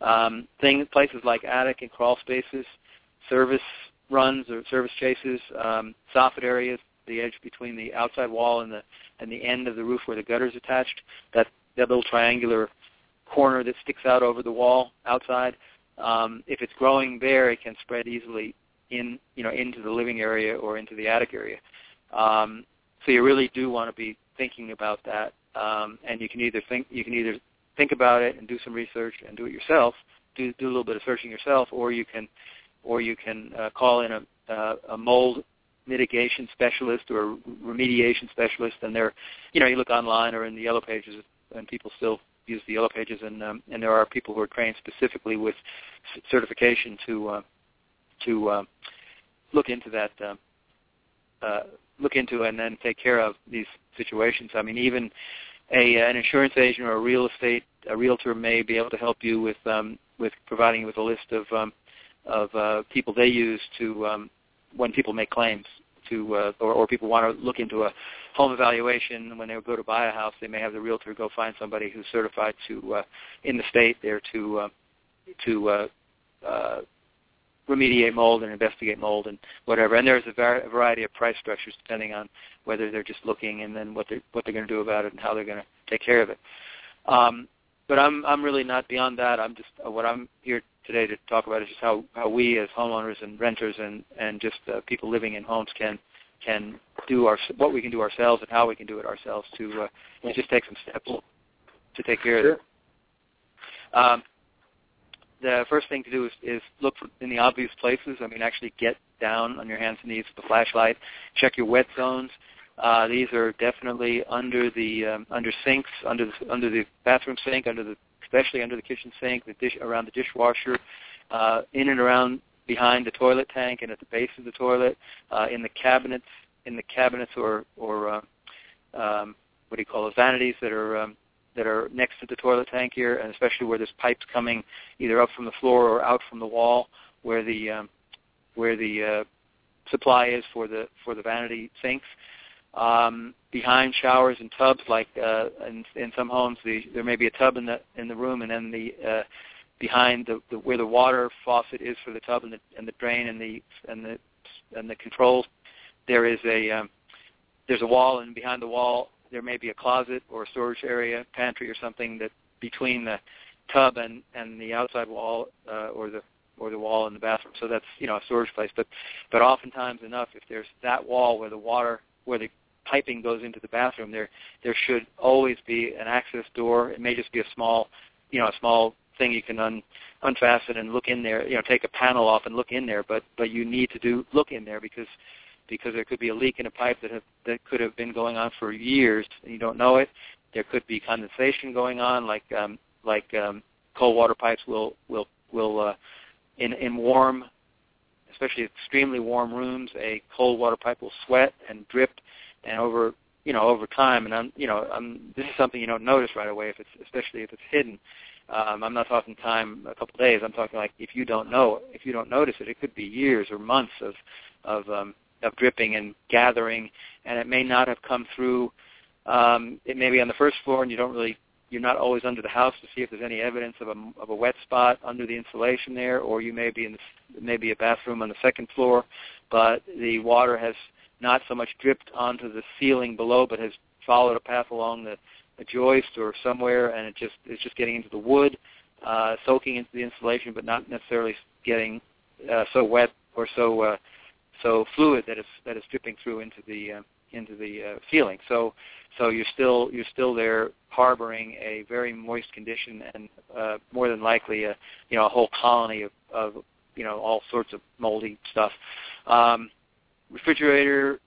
um, thing places like attic and crawl spaces, service runs or service chases, um, soffit areas, the edge between the outside wall and the and the end of the roof where the gutter is attached, that that little triangular corner that sticks out over the wall outside. Um, if it's growing there, it can spread easily in you know into the living area or into the attic area. Um, so you really do want to be thinking about that, um, and you can either think you can either think about it and do some research and do it yourself, do do a little bit of searching yourself, or you can or you can uh, call in a, uh, a mold mitigation specialist or a remediation specialist, and they're, you know, you look online or in the yellow pages, and people still use the yellow pages, and um, and there are people who are trained specifically with certification to uh, to uh, look into that, uh, uh, look into and then take care of these situations. I mean, even a an insurance agent or a real estate a realtor may be able to help you with um, with providing you with a list of um, of uh, people they use to um, when people make claims to uh, or, or people want to look into a home evaluation when they go to buy a house they may have the realtor go find somebody who's certified to uh, in the state there to uh, to uh, uh, remediate mold and investigate mold and whatever and there's a, var- a variety of price structures depending on whether they're just looking and then what they what they're going to do about it and how they're going to take care of it um, but I'm I'm really not beyond that. I'm just uh, what I'm here today to talk about is just how how we as homeowners and renters and and just uh, people living in homes can can do our what we can do ourselves and how we can do it ourselves to uh, just take some steps to take care sure. of it. Um, the first thing to do is, is look for, in the obvious places. I mean, actually get down on your hands and knees with the flashlight. Check your wet zones. Uh, these are definitely under the um, under sinks, under the under the bathroom sink, under the especially under the kitchen sink, the dish around the dishwasher, uh, in and around behind the toilet tank and at the base of the toilet, uh, in the cabinets, in the cabinets or or uh, um, what do you call those vanities that are um, that are next to the toilet tank here, and especially where there's pipes coming either up from the floor or out from the wall, where the um, where the uh, supply is for the for the vanity sinks um, behind showers and tubs. Like uh, in, in some homes, the, there may be a tub in the in the room, and then the uh, behind the, the where the water faucet is for the tub and the and the drain and the and the and the controls, there is a um, there's a wall, and behind the wall there may be a closet or a storage area, pantry or something that between the tub and and the outside wall uh, or the or the wall in the bathroom. So that's you know a storage place. But but oftentimes enough, if there's that wall where the water where the piping goes into the bathroom, there there should always be an access door. It may just be a small, you know, a small thing you can un, unfasten and look in there. You know, take a panel off and look in there. But but you need to do look in there because because there could be a leak in a pipe that have, that could have been going on for years and you don't know it. There could be condensation going on, like um, like um, cold water pipes will will will uh, in in warm especially extremely warm rooms, a cold water pipe will sweat and drip and over you know over time. And i'm you know i'm this is something you don't notice right away if it's especially if it's hidden. Um i'm not talking time a couple of days. I'm talking like if you don't know if you don't notice it it could be years or months of of um of dripping and gathering and it may not have come through um it may be on the first floor and you don't really you're not always under the house to see if there's any evidence of a of a wet spot under the insulation there or you may be in the maybe a bathroom on the second floor but the water has not so much dripped onto the ceiling below, but has followed a path along the, the joist or somewhere, and it just it's just getting into the wood, uh, soaking into the insulation, but not necessarily getting uh, so wet or so uh, so fluid that it's that it's dripping through into the uh, into the uh, ceiling. So so you're still you're still there harboring a very moist condition and uh, more than likely a you know a whole colony of, of you know all sorts of moldy stuff. Um, refrigerator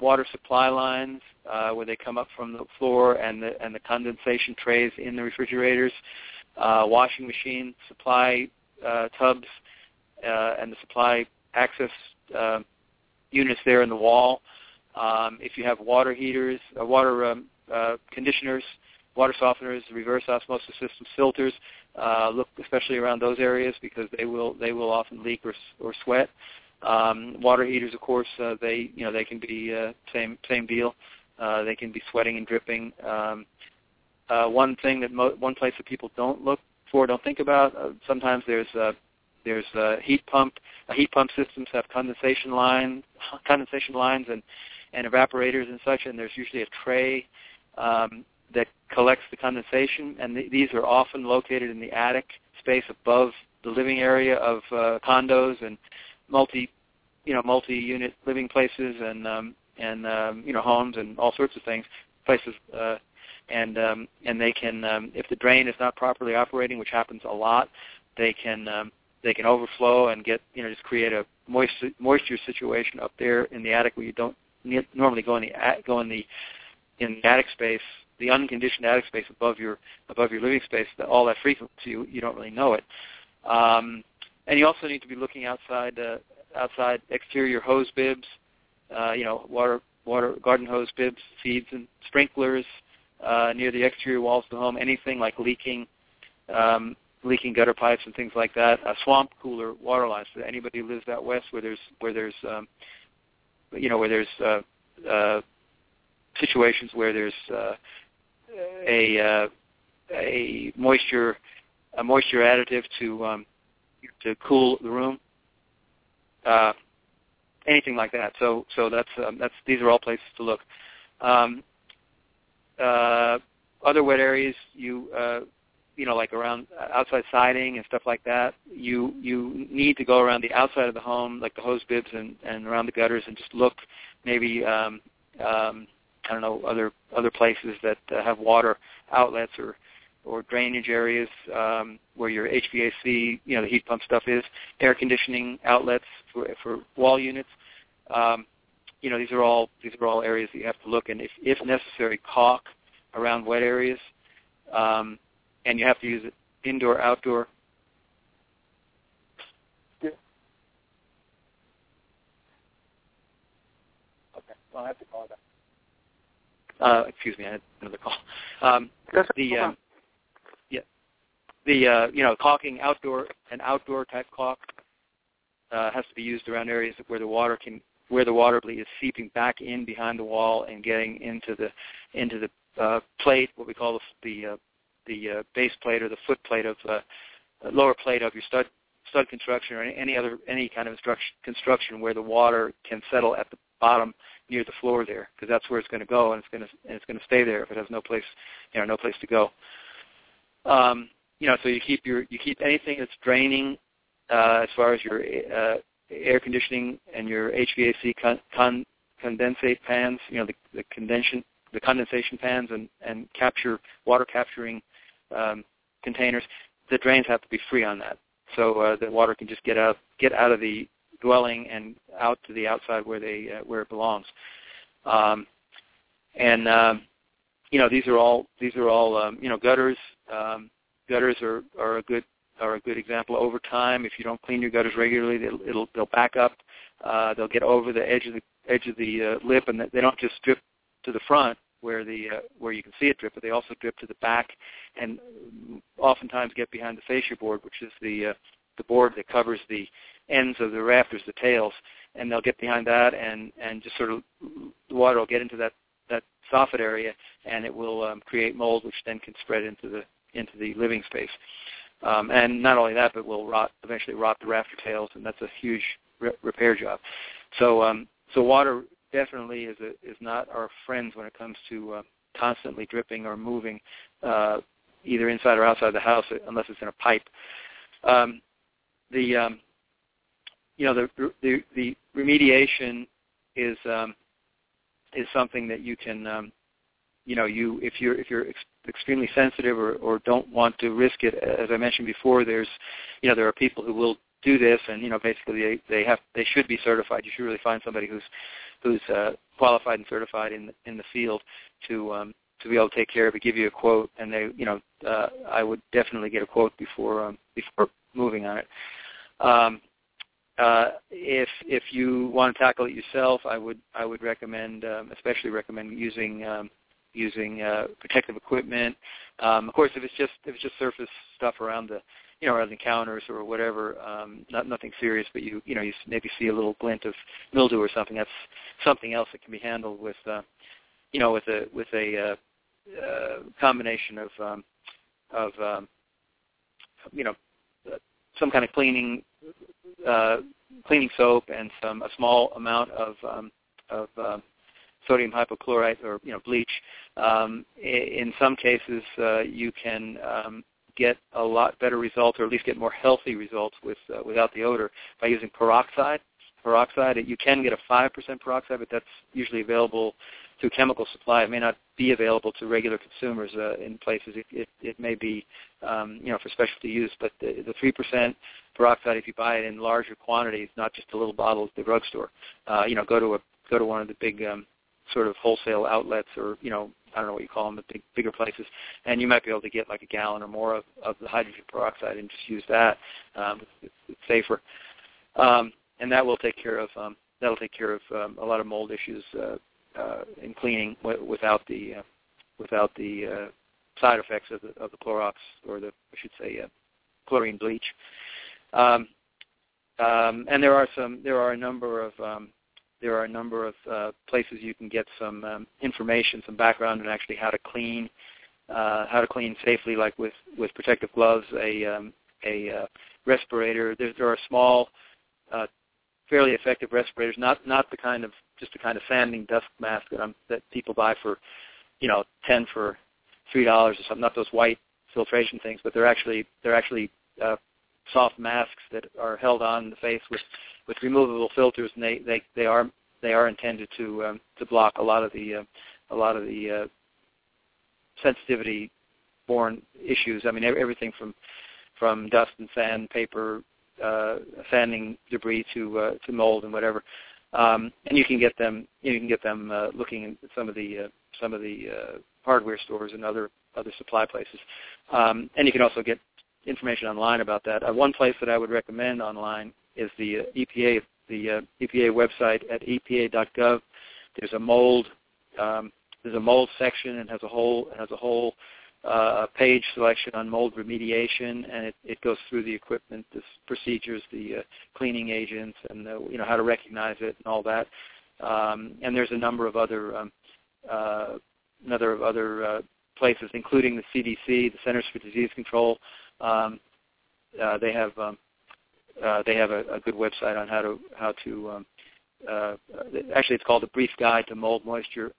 water supply lines uh, where they come up from the floor and the and the condensation trays in the refrigerators, uh, washing machine supply uh, tubs uh, and the supply access uh, units there in the wall. Um, if you have water heaters, uh, water um, uh, conditioners, water softeners, reverse osmosis systems, filters, uh, look especially around those areas because they will they will often leak or or sweat. Um, water heaters, of course, uh, they you know they can be uh, same same deal. Uh, they can be sweating and dripping. Um, uh, one thing that mo- one place that people don't look for, don't think about. Uh, sometimes there's uh, there's uh, heat pump. Uh, heat pump systems have condensation lines, condensation lines, and and evaporators and such. And there's usually a tray um, that collects the condensation, and th- these are often located in the attic space above the living area of uh, condos and multi, you know, multi-unit living places and um, and um, you know homes and all sorts of things, places. Uh, and um, and they can, um, if the drain is not properly operating, which happens a lot, they can um, they can overflow and get you know just create a moisture moisture situation up there in the attic where you don't normally go in the go in the in the attic space, the unconditioned attic space above your above your living space, that all that frequent, so you you don't really know it. Um, and you also need to be looking outside uh, outside exterior hose bibs, uh, you know, water water garden hose bibs, feeds and sprinklers uh, near the exterior walls of the home. Anything like leaking um, leaking gutter pipes and things like that. A swamp cooler water lines. So anybody who lives out west where there's where there's um, you know where there's uh, uh, situations where there's uh, a uh, a moisture a moisture additive to um, to cool the room. Uh, anything like that. So so that's um, that's these are all places to look. Um, uh, other wet areas you uh, you know like around outside siding and stuff like that. You you need to go around the outside of the home, like the hose bibs and and around the gutters, and just look maybe um, um, I don't know other other places that uh, have water outlets or or drainage areas um, where your HVAC, you know, the heat pump stuff is, air conditioning outlets for, for wall units. Um, you know, these are all these are all areas that you have to look, and if, if necessary, caulk around wet areas, um, and you have to use it indoor, outdoor. Yeah. Okay, well, I have to call that. Uh, excuse me, I had another call. Um, the um, yeah, the uh, you know caulking outdoor and outdoor type caulk uh, has to be used around areas where the water can where the water is seeping back in behind the wall and getting into the into the uh, plate, what we call the the, uh, the uh, base plate or the foot plate of uh, lower plate of your stud stud construction or any, other any kind of construction where the water can settle at the bottom near the floor there because that's where it's going to go and it's going to and it's going to stay there if it has no place you know no place to go. Um, you know, so you keep your you keep anything that's draining uh, as far as your uh, air conditioning and your HVAC con- con- condensate pans, you know, the, the condensation the condensation pans and and capture water capturing um, containers. The drains have to be free on that, so uh, the water can just get out get out of the dwelling and out to the outside where they uh, where it belongs. Um, and um, you know these are all these are all um, you know gutters. Um, gutters are are a good are a good example. Over time, if you don't clean your gutters regularly, they'll it'll, they'll back up. Uh, they'll get over the edge of the edge of the uh, lip, and they don't just drip to the front where the uh, where you can see it drip, but they also drip to the back, and oftentimes get behind the fascia board, which is the uh, the board that covers the ends of the rafters, the tails, and they'll get behind that, and and just sort of the water will get into that that soffit area, and it will um, create mold, which then can spread into the into the living space. Um, and not only that, but will rot eventually rot the rafter tails, and that's a huge re- repair job. So um, so water definitely is a, is not our friends when it comes to uh, constantly dripping or moving uh, either inside or outside the house unless it's in a pipe. Um, the um, you know the the, the remediation is um, is something that you can um, you know you if you're if you're ex- extremely sensitive or, or don't want to risk it as I mentioned before there's you know there are people who will do this and you know basically they they have they should be certified you should really find somebody who's who's uh, qualified and certified in in the field to um, to be able to take care of it, give you a quote, and they, you know, uh, I would definitely get a quote before um, before moving on it. Um, uh, if if you want to tackle it yourself, I would I would recommend, um, especially recommend using um, using uh, protective equipment. Um, of course, if it's just if it's just surface stuff around the you know around the counters or whatever, um, not nothing serious, but you you know you maybe see a little glint of mildew or something. That's something else that can be handled with uh, you know with a with a uh, uh, combination of um, of um, you know some kind of cleaning uh, cleaning soap and some a small amount of um, of um, sodium hypochlorite or you know bleach. Um, in some cases, uh, you can um, get a lot better results, or at least get more healthy results with uh, without the odor by using peroxide. Peroxide, you can get a five percent peroxide, but that's usually available through chemical supply. It may not be available to regular consumers uh, in places. It, it, it may be, um, you know, for specialty use. But the, the 3% peroxide, if you buy it in larger quantities, not just a little bottle at the drugstore, uh, you know, go to a go to one of the big um, sort of wholesale outlets or you know I don't know what you call them, but big, bigger places, and you might be able to get like a gallon or more of, of the hydrogen peroxide and just use that. Um, it's, it's safer, um, and that will take care of um, that'll take care of um, a lot of mold issues uh, uh, in cleaning w- without the uh, without the uh, side effects of the of the Clorox or the I should say uh, chlorine bleach. Um, um, and there are some there are a number of um, there are a number of uh, places you can get some um, information, some background on actually how to clean uh, how to clean safely, like with with protective gloves, a um, a uh, respirator. There, there are small, uh, fairly effective respirators, not not the kind of just the kind of sanding dust mask that I'm, that people buy for, you know, ten for three dollars or something. Not those white filtration things, but they're actually they're actually uh, soft masks that are held on the face with with removable filters, and they they they are they are intended to um, to block a lot of the uh, a lot of the uh, sensitivity borne issues. I mean everything from from dust and sand, paper, uh, sanding debris to uh, to mold and whatever. Um, and you can get them you can get them uh, looking at some of the uh, some of the uh, hardware stores and other other supply places. Um, and you can also get information online about that. Uh, one place that I would recommend online is the uh, EPA the uh, EPA website at epa.gov. There's a mold um, there's a mold section and has a whole has a whole uh, page selection on mold remediation, and it, it goes through the equipment, the procedures, the uh, cleaning agents, and the, you know how to recognize it and all that. Um, and there's a number of other um, uh, another of other uh, places, including the CDC, the Centers for Disease Control. Um, uh, they have um, uh, they have a, a good website on how to how to um, uh, actually it's called a brief guide to mold moisture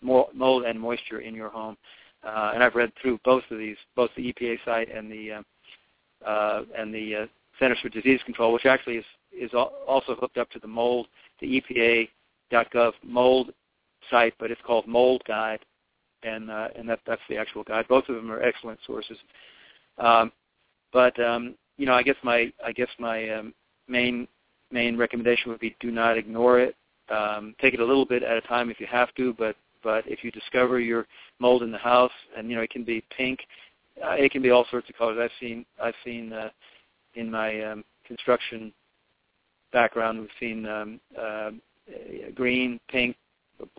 mold and moisture in your home uh, and I've read through both of these, both the EPA site and the uh, uh, and the uh, Centers for Disease Control, which actually is is also hooked up to the mold, the EPA.gov mold site, but it's called Mold Guide, and and that that's the actual guide. Both of them are excellent sources. Um, but um, you know, I guess my I guess my um, main main recommendation would be do not ignore it. Um, take it a little bit at a time if you have to, but but if you discover your mold in the house, and you know it can be pink, uh, it can be all sorts of colors. I've seen I've seen uh, in my um, construction background, we've seen um, uh, green, pink,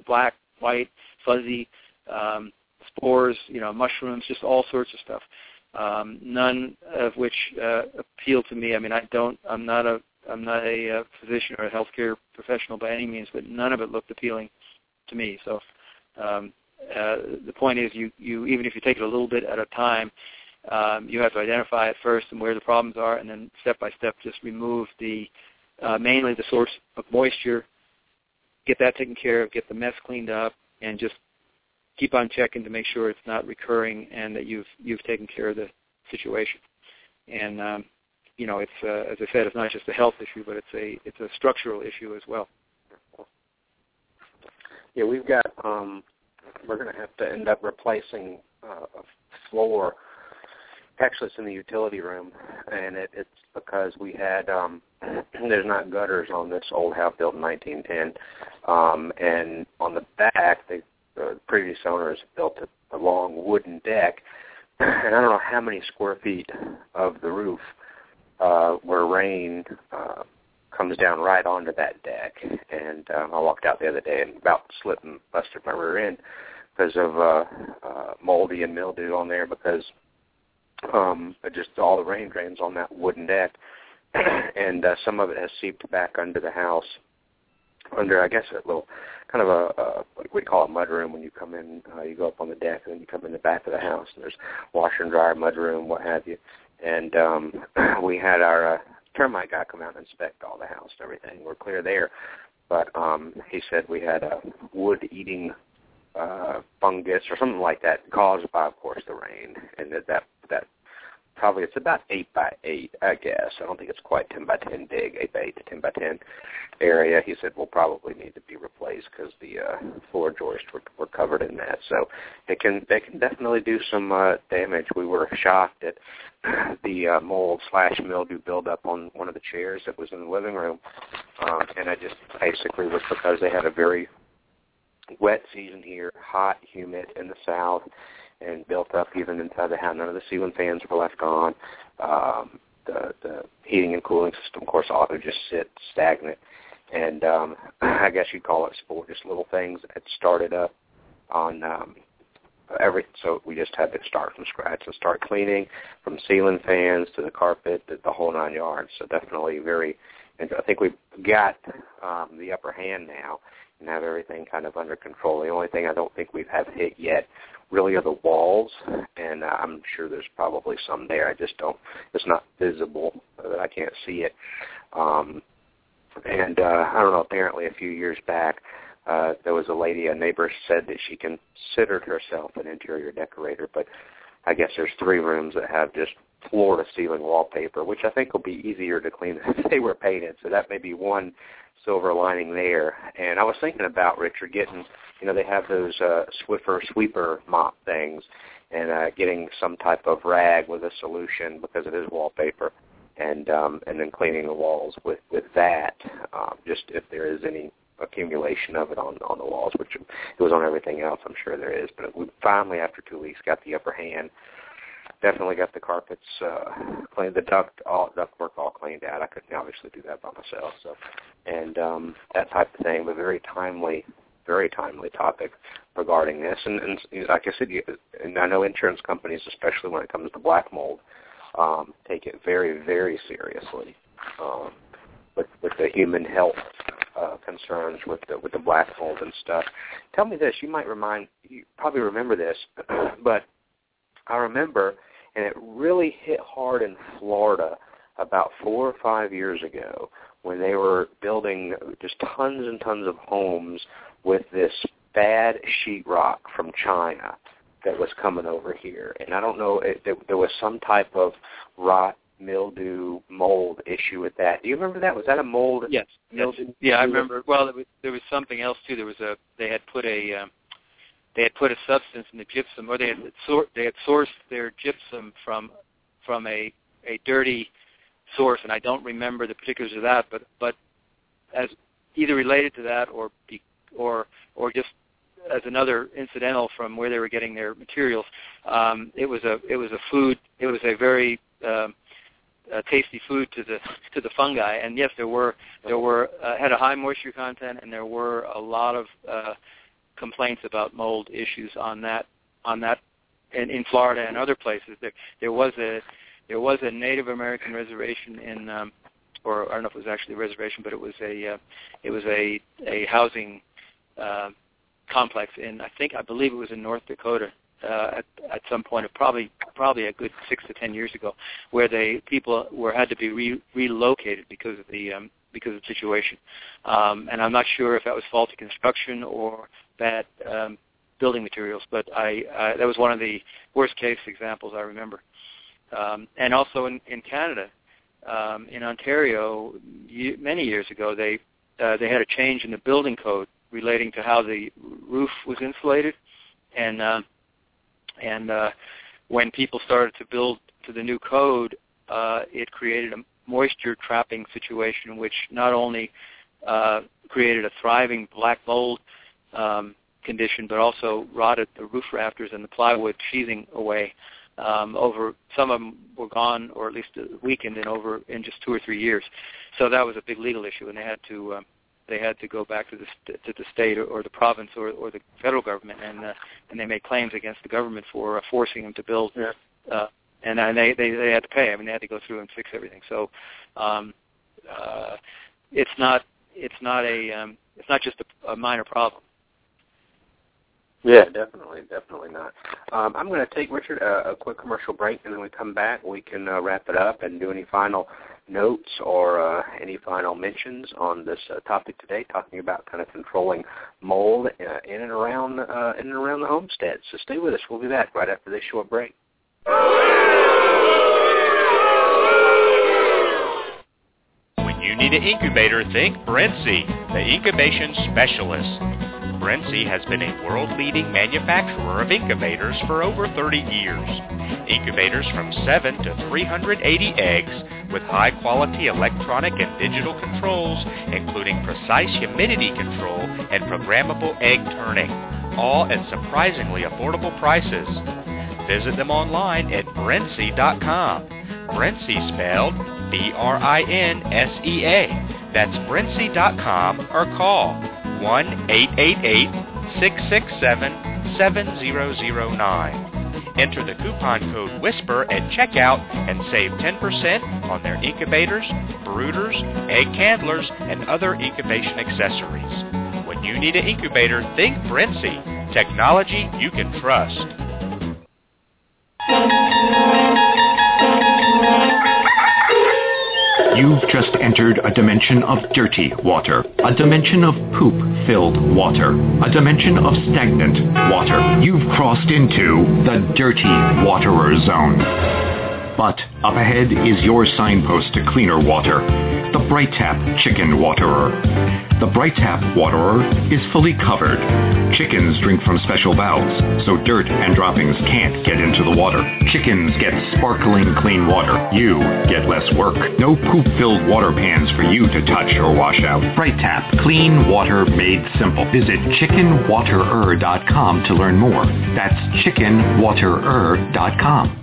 black, white, fuzzy, um, spores, you know, mushrooms, just all sorts of stuff. Um, none of which uh, appeal to me. I mean, I don't. I'm not a. I'm not a uh, physician or a healthcare professional by any means, but none of it looked appealing to me. So um, uh, the point is, you, you even if you take it a little bit at a time, um, you have to identify it first and where the problems are, and then step by step just remove the uh, mainly the source of moisture, get that taken care of, get the mess cleaned up, and just keep on checking to make sure it's not recurring and that you've you've taken care of the situation. And um, you know, it's uh, as I said, it's not just a health issue, but it's a it's a structural issue as well. Yeah, we've got. Um, we're going to have to end up replacing uh, a floor. Actually, it's in the utility room, and it, it's because we had um, there's not gutters on this old house built in 1910, um, and on the back, the uh, previous owners built a, a long wooden deck, and I don't know how many square feet of the roof uh, where rain uh, comes down right onto that deck. And um, I walked out the other day and about slipped and busted my rear end because of uh, uh, moldy and mildew on there because um, just all the rain drains on that wooden deck, and uh, some of it has seeped back under the house, under I guess a little kind of a, a what we call it, mud room when you come in. Uh, you go up on the deck and then you come in the back of the house. And there's washer and dryer, mud room, what have you. And um, we had our uh, termite guy come out and inspect all the house and everything. We're clear there, but um, he said we had a wood-eating uh, fungus or something like that caused by, of course, the rain, and that that that probably it's about eight by eight, I guess. I don't think it's quite ten by ten big, eight by eight to ten by ten area. He said will probably need to be replaced because the uh, floor joists were, were covered in that. So it can they can definitely do some uh, damage. We were shocked at the uh, mold slash mildew buildup on one of the chairs that was in the living room, um, and I just basically was because they had a very wet season here, hot, humid in the south, and built up even inside the house. None of the ceiling fans were left on. Um, the the heating and cooling system, of course, ought just sit stagnant. And um, I guess you'd call it sport, just little things that started up on um, every. So we just had to start from scratch and start cleaning from ceiling fans to the carpet, the, the whole nine yards. So definitely very. And I think we've got um, the upper hand now and have everything kind of under control. The only thing I don't think we've have hit yet really are the walls, and uh, I'm sure there's probably some there. I just don't. It's not visible that I can't see it. Um, and uh, I don't know. Apparently, a few years back, uh, there was a lady, a neighbor said that she considered herself an interior decorator, but I guess there's three rooms that have just floor to ceiling wallpaper, which I think will be easier to clean if they were painted. So that may be one silver lining there. And I was thinking about Richard getting, you know, they have those uh, Swiffer sweeper mop things, and uh, getting some type of rag with a solution because it is wallpaper, and um, and then cleaning the walls with with that. Um, just if there is any accumulation of it on on the walls, which it was on everything else, I'm sure there is. But we finally, after two weeks, got the upper hand definitely got the carpets uh, cleaned, the duct all duct work all cleaned out. I couldn't obviously do that by myself, so and um, that type of thing. But very timely, very timely topic regarding this. And, and like I said, you, and I know insurance companies, especially when it comes to black mold, um, take it very, very seriously um, with with the human health uh, concerns with the with the black mold and stuff. Tell me this. You might remind you probably remember this, but I remember and it really hit hard in Florida about four or five years ago when they were building just tons and tons of homes with this bad sheetrock from China that was coming over here. And I don't know, it, there, there was some type of rot, mildew, mold issue with that. Do you remember that? Was that a mold? Yes. Mildew? Yeah, I remember. Well, there was, there was something else too. There was a they had put a um, they had put a substance in the gypsum, or they had sor- they had sourced their gypsum from from a a dirty source, and I don't remember the particulars of that, but but as either related to that or or or just as another incidental from where they were getting their materials, um, it was a it was a food. It was a very um, a tasty food to the to the fungi. And yes, there were there were uh, had a high moisture content, and there were a lot of uh, complaints about mold issues on that on that in, in Florida and other places. There there was a there was a Native American reservation in um, or I don't know if it was actually a reservation, but it was a uh, it was a a housing uh, complex in I think I believe it was in North Dakota uh, at at some point, probably probably a good six to ten years ago, where they people were had to be re- relocated because of the um, because of the situation. Um, and I'm not sure if that was faulty construction or bad um, building materials, but I, I that was one of the worst case examples I remember. Um, and also in, in Canada, um, in Ontario, y- many years ago, they uh, they had a change in the building code relating to how the roof was insulated, and uh, and uh, when people started to build to the new code, uh, it created a moisture trapping situation, which not only uh, created a thriving black mold um, condition, but also rotted the roof rafters and the plywood sheathing away. Um, over some of them were gone or at least weakened in over in just two or three years. So that was a big legal issue, and they had to um, they had to go back to the st- to the state or, or the province or, or the federal government, and uh, and they made claims against the government for uh, forcing them to build. Yeah. Uh, and uh, they, they they had to pay. I mean, they had to go through and fix everything. So um, uh, it's not it's not a um, it's not just a, a minor problem. Yeah, definitely, definitely not. Um, I'm going to take Richard a, a quick commercial break, and then we come back. We can uh, wrap it up and do any final notes or uh, any final mentions on this uh, topic today, talking about kind of controlling mold uh, in and around uh, in and around the homestead. So stay with us. We'll be back right after this short break. When you need an incubator, think Brinsea, the incubation specialist. Brinsea has been a world-leading manufacturer of incubators for over 30 years. Incubators from 7 to 380 eggs with high-quality electronic and digital controls, including precise humidity control and programmable egg turning, all at surprisingly affordable prices. Visit them online at Brinsea.com. Brinsea spelled B-R-I-N-S-E-A. That's Brinsea.com or call 1-888-667-7009. Enter the coupon code WHISPER at checkout and save 10% on their incubators, brooders, egg handlers, and other incubation accessories. When you need an incubator, think Brinsea. Technology you can trust. You've just entered a dimension of dirty water, a dimension of poop-filled water, a dimension of stagnant water. You've crossed into the dirty waterer zone. But up ahead is your signpost to cleaner water, the Brite Tap Chicken Waterer. The Brite Tap Waterer is fully covered. Chickens drink from special valves, so dirt and droppings can't get into the water. Chickens get sparkling clean water. You get less work. No poop-filled water pans for you to touch or wash out. Brite Tap, clean water made simple. Visit chickenwaterer.com to learn more. That's chickenwaterer.com.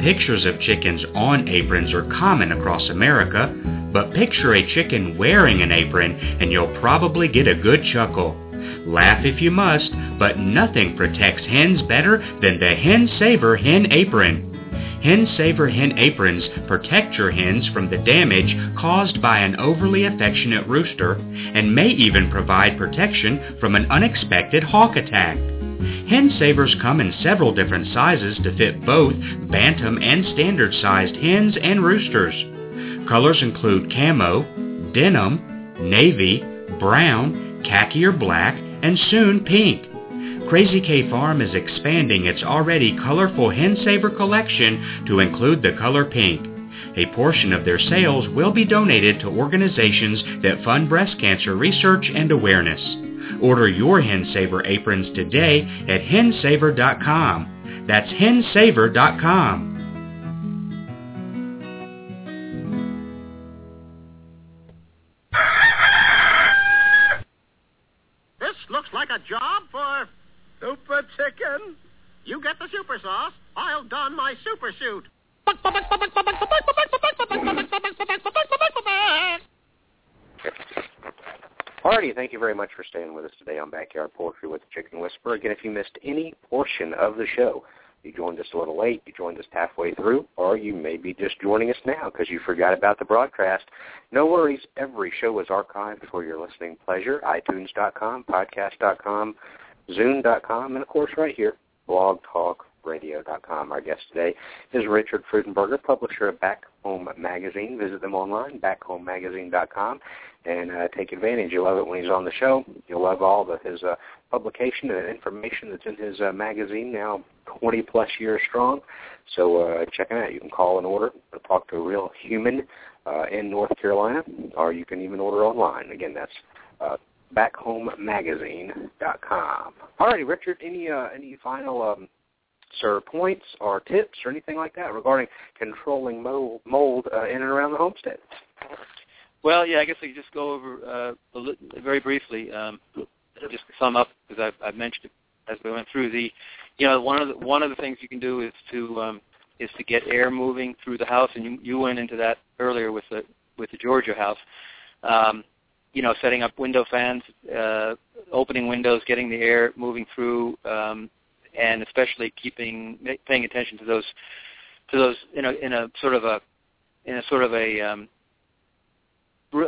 Pictures of chickens on aprons are common across America, but picture a chicken wearing an apron and you'll probably get a good chuckle. Laugh if you must, but nothing protects hens better than the Hen Saver Hen Apron. Hen Saver Hen Aprons protect your hens from the damage caused by an overly affectionate rooster and may even provide protection from an unexpected hawk attack. Hen Savers come in several different sizes to fit both bantam and standard sized hens and roosters. Colors include camo, denim, navy, brown, khaki or black, and soon pink. Crazy K Farm is expanding its already colorful Hen Saver collection to include the color pink. A portion of their sales will be donated to organizations that fund breast cancer research and awareness. Order your HenSaver aprons today at hensaver.com. That's hensaver.com. This looks like a job for Super Chicken. You get the super sauce. I'll don my super suit. Alrighty, thank you very much for staying with us today on Backyard Poultry with the Chicken Whisperer. Again, if you missed any portion of the show, You joined us a little late, you joined us halfway through, or you may be just joining us now because you forgot about the broadcast. No worries, every show is archived for your listening pleasure. iTunes.com, podcast.com, Zune.com, and of course right here, Blog Talk radio.com. Our guest today is Richard Freudenberger, publisher of Back Home Magazine. Visit them online, backhomemagazine.com, and uh, take advantage. You'll love it when he's on the show. You'll love all of his uh, publication and information that's in his uh, magazine now 20 plus years strong. So uh, check it out. You can call and order or talk to a real human uh, in North Carolina, or you can even order online. Again, that's uh, backhomemagazine.com. All righty, Richard, any uh, any final um, sir, points or tips or anything like that regarding controlling mold, mold uh, in and around the homestead? Well, yeah, I guess could just go over uh, a li- very briefly, um, just to sum up because I've, I've mentioned it as we went through the, you know, one of the one of the things you can do is to um, is to get air moving through the house, and you you went into that earlier with the with the Georgia house. Um, you know, setting up window fans, uh, opening windows, getting the air moving through, um, and especially keeping paying attention to those to those in a in a sort of a in a sort of a um,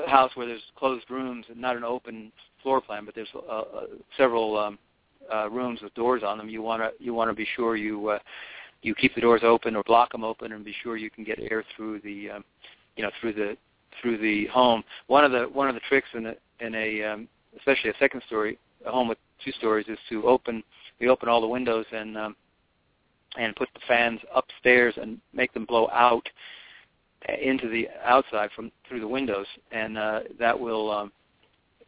house where there's closed rooms and not an open floor plan, but there's uh, uh, several um, uh, rooms with doors on them. You want to you want to be sure you uh, you keep the doors open or block them open, and be sure you can get air through the um, you know through the through the home. One of the one of the tricks in a in a um, especially a second story a home with two stories is to open we open all the windows and um, and put the fans upstairs and make them blow out into the outside from through the windows, and uh, that will um,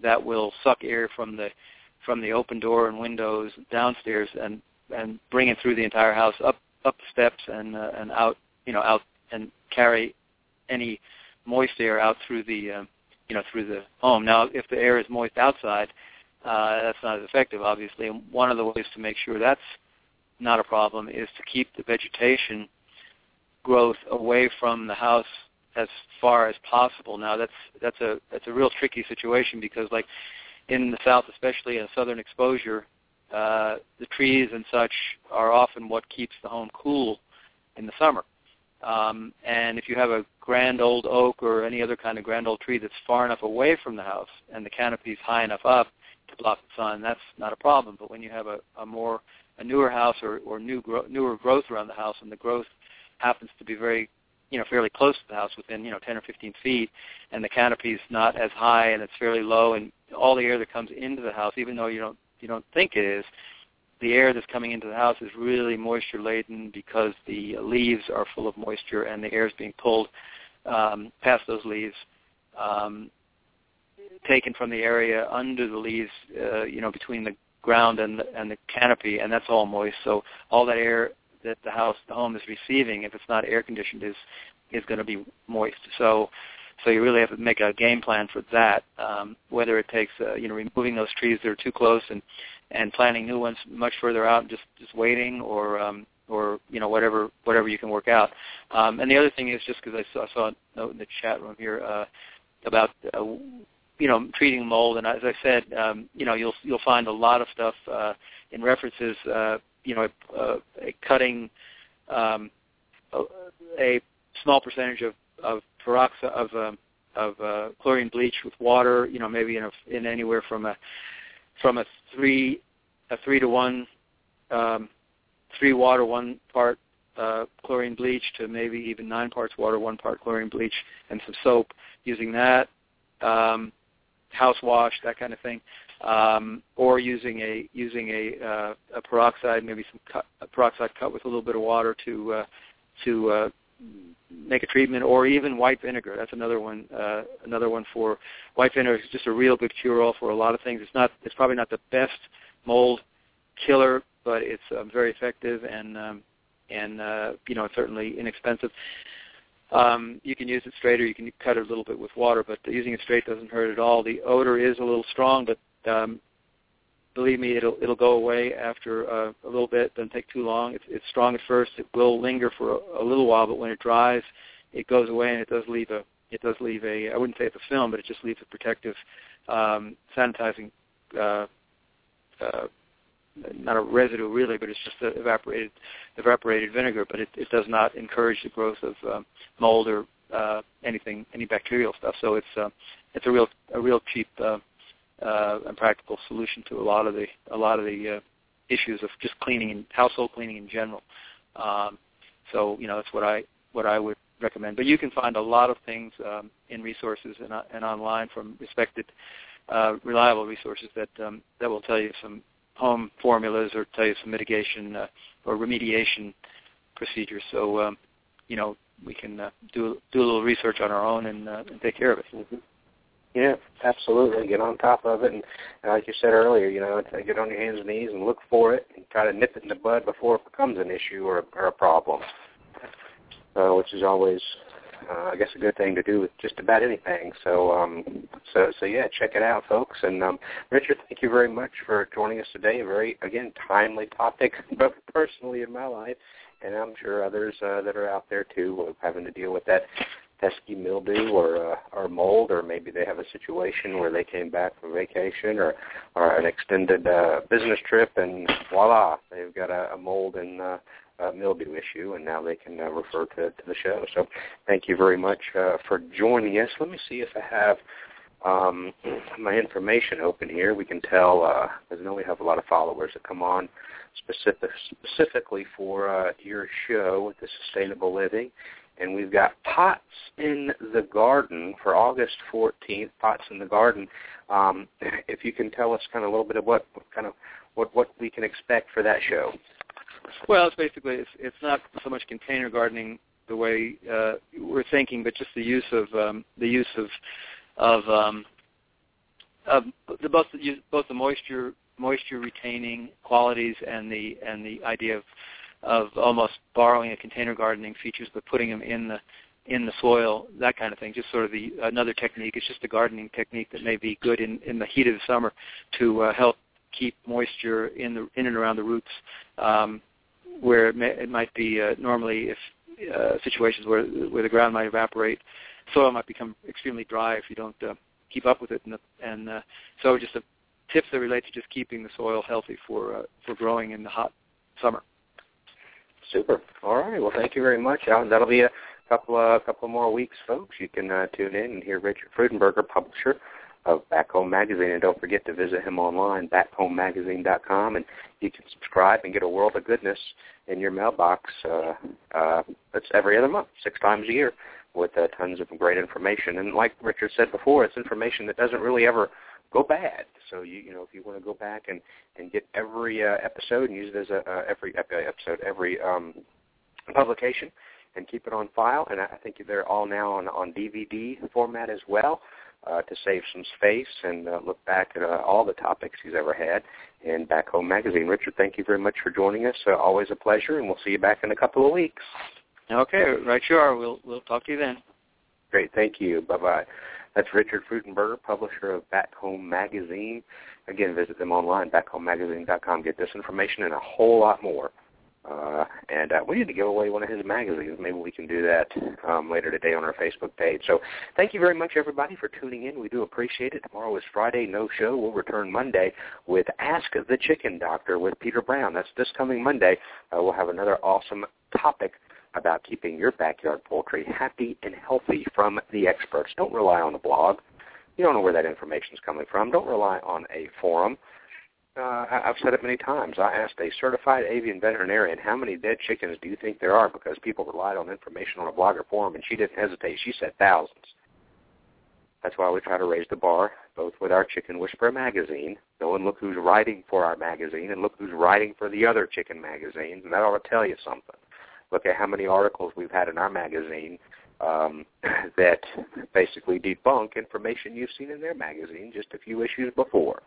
that will suck air from the from the open door and windows downstairs and and bring it through the entire house up up the steps and uh, and out you know out and carry any moist air out through the uh, you know through the home. Now, if the air is moist outside, uh, that's not as effective, obviously. And one of the ways to make sure that's not a problem is to keep the vegetation growth away from the house as far as possible. Now that's that's a that's a real tricky situation because like in the south, especially in a southern exposure, uh, the trees and such are often what keeps the home cool in the summer. Um, and if you have a grand old oak or any other kind of grand old tree that's far enough away from the house and the canopy is high enough up, to block the sun, that's not a problem. But when you have a, a more a newer house or, or new gro- newer growth around the house, and the growth happens to be very you know fairly close to the house, within you know 10 or 15 feet, and the canopy is not as high and it's fairly low, and all the air that comes into the house, even though you don't you don't think it is, the air that's coming into the house is really moisture laden because the leaves are full of moisture and the air is being pulled um, past those leaves. Um, taken from the area under the leaves, uh, you know, between the ground and the, and the canopy, and that's all moist. So all that air that the house, the home is receiving, if it's not air conditioned, is is going to be moist. So so you really have to make a game plan for that. Um, whether it takes uh, you know removing those trees that are too close and and planting new ones much further out, and just just waiting, or um, or you know whatever whatever you can work out. Um, and the other thing is just because I saw, I saw a note in the chat room here uh, about uh, you know treating mold and as I said um, you know you'll you'll find a lot of stuff uh, in references uh, you know uh, a cutting um, a, a small percentage of of peroxide of um, of uh, chlorine bleach with water you know maybe in a, in anywhere from a from a three a three to one um, three water one part uh, chlorine bleach to maybe even nine parts water one part chlorine bleach and some soap using that um, house wash, that kind of thing, um, or using a using a, uh, a peroxide, maybe some cut, peroxide cut with a little bit of water to uh, to uh, make a treatment, or even white vinegar. That's another one. Uh, another one for white vinegar is just a real good cure-all for a lot of things. It's not. It's probably not the best mold killer, but it's um, very effective and um, and uh, you know certainly inexpensive. Um, you can use it straight or you can cut it a little bit with water, but using it straight doesn't hurt at all. The odor is a little strong, but um, believe me, it'll it'll go away after uh, a little bit. Doesn't take too long. It's, it's strong at first. It will linger for a, a little while, but when it dries, it goes away, and it does leave a it does leave a I wouldn't say it's a film, but it just leaves a protective, um, sanitizing uh, uh, not a residue really, but it's just a evaporated evaporated vinegar. But it, it does not encourage the growth of um, mold or uh, anything, any bacterial stuff. So it's uh, it's a real a real cheap uh, uh, and practical solution to a lot of the a lot of the uh, issues of just cleaning and household cleaning in general. Um, so you know that's what I what I would recommend. But you can find a lot of things um, in resources and, uh, and online from respected, uh, reliable resources that um, that will tell you some home formulas or tell you some mitigation uh, or remediation procedures. So um, you know we can uh, do do a little research on our own and, uh, and take care of it. Mm-hmm. Yeah, absolutely. Get on top of it, and like you said earlier, you know, get on your hands and knees and look for it, and try to nip it in the bud before it becomes an issue or, or a problem. Uh, which is always, uh, I guess, a good thing to do with just about anything. So, um, so, so yeah, check it out, folks. And um, Richard, thank you very much for joining us today. A very, again, timely topic, both personally in my life, and I'm sure others uh, that are out there too, having to deal with that pesky mildew or uh, or mold, or maybe they have a situation where they came back from vacation or or an extended uh, business trip, and voila, they've got a, a mold and uh, uh, mildew issue, and now they can uh, refer to, to the show. So, thank you very much uh, for joining us. Let me see if I have um, my information open here. We can tell, uh, because I know we have a lot of followers that come on specific, specifically for uh, your show with the sustainable living and we've got Pots in the Garden for August 14th. Pots in the Garden. Um, if you can tell us kind of a little bit of what, what kind of what what we can expect for that show. Well, it's basically it's it's not so much container gardening the way uh, we're thinking, but just the use of um, the use of of um, of the both the, both the moisture moisture retaining qualities and the and the idea of of almost borrowing a container gardening features but putting them in the in the soil, that kind of thing. Just sort of the another technique. It's just a gardening technique that may be good in in the heat of the summer to uh, help keep moisture in the in and around the roots, um, where it, may, it might be uh, normally if uh, situations where where the ground might evaporate, soil might become extremely dry if you don't uh, keep up with it, and, the, and uh, so just a tips that relate to just keeping the soil healthy for uh, for growing in the hot summer. Super. All right. Well, thank you very much. Uh, that'll be a couple uh, couple more weeks, folks. You can uh, tune in and hear Richard Freudenberger, publisher of Back Home Magazine, and don't forget to visit him online, backhomemagazine.com, and you can subscribe and get a world of goodness in your mailbox. Uh, uh, that's every other month, six times a year, with uh, tons of great information. And like Richard said before, it's information that doesn't really ever go bad. So you you know if you want to go back and and get every uh, episode and use it as a uh, every episode every um, publication and keep it on file. And I think they're all now on on DVD format as well. Uh, to save some space and uh, look back at uh, all the topics he's ever had in Back Home Magazine. Richard, thank you very much for joining us. Uh, always a pleasure, and we'll see you back in a couple of weeks. Okay, right you are. We'll we'll talk to you then. Great, thank you. Bye bye. That's Richard Freudenberger, publisher of Back Home Magazine. Again, visit them online, backhomemagazine.com. Get this information and a whole lot more. Uh, and uh, we need to give away one of his magazines. Maybe we can do that um, later today on our Facebook page. So thank you very much, everybody, for tuning in. We do appreciate it. Tomorrow is Friday, no show. We'll return Monday with Ask the Chicken Doctor with Peter Brown. That's this coming Monday. Uh, we'll have another awesome topic about keeping your backyard poultry happy and healthy from the experts. Don't rely on a blog. You don't know where that information is coming from. Don't rely on a forum. Uh, I've said it many times. I asked a certified avian veterinarian, how many dead chickens do you think there are because people relied on information on a blog or forum, and she didn't hesitate. She said thousands. That's why we try to raise the bar, both with our Chicken Whisperer magazine. Go and look who's writing for our magazine, and look who's writing for the other chicken magazines, and that ought to tell you something look at how many articles we've had in our magazine um, that basically debunk information you've seen in their magazine just a few issues before,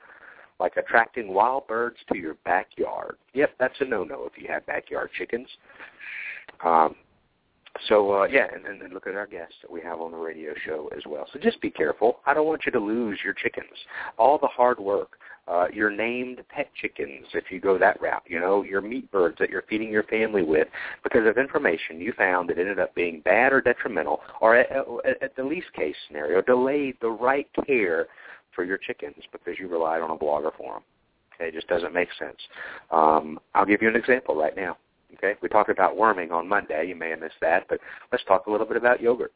like attracting wild birds to your backyard. Yep, that's a no-no if you have backyard chickens. Um, so uh, yeah, and, and look at our guests that we have on the radio show as well. So just be careful. I don't want you to lose your chickens. All the hard work, uh, your named pet chickens, if you go that route, you know, your meat birds that you're feeding your family with, because of information you found that ended up being bad or detrimental, or at, at, at the least case scenario, delayed the right care for your chickens because you relied on a blogger or forum. Okay, it just doesn't make sense. Um, I'll give you an example right now. Okay, we talked about worming on Monday. You may have missed that, but let's talk a little bit about yogurt.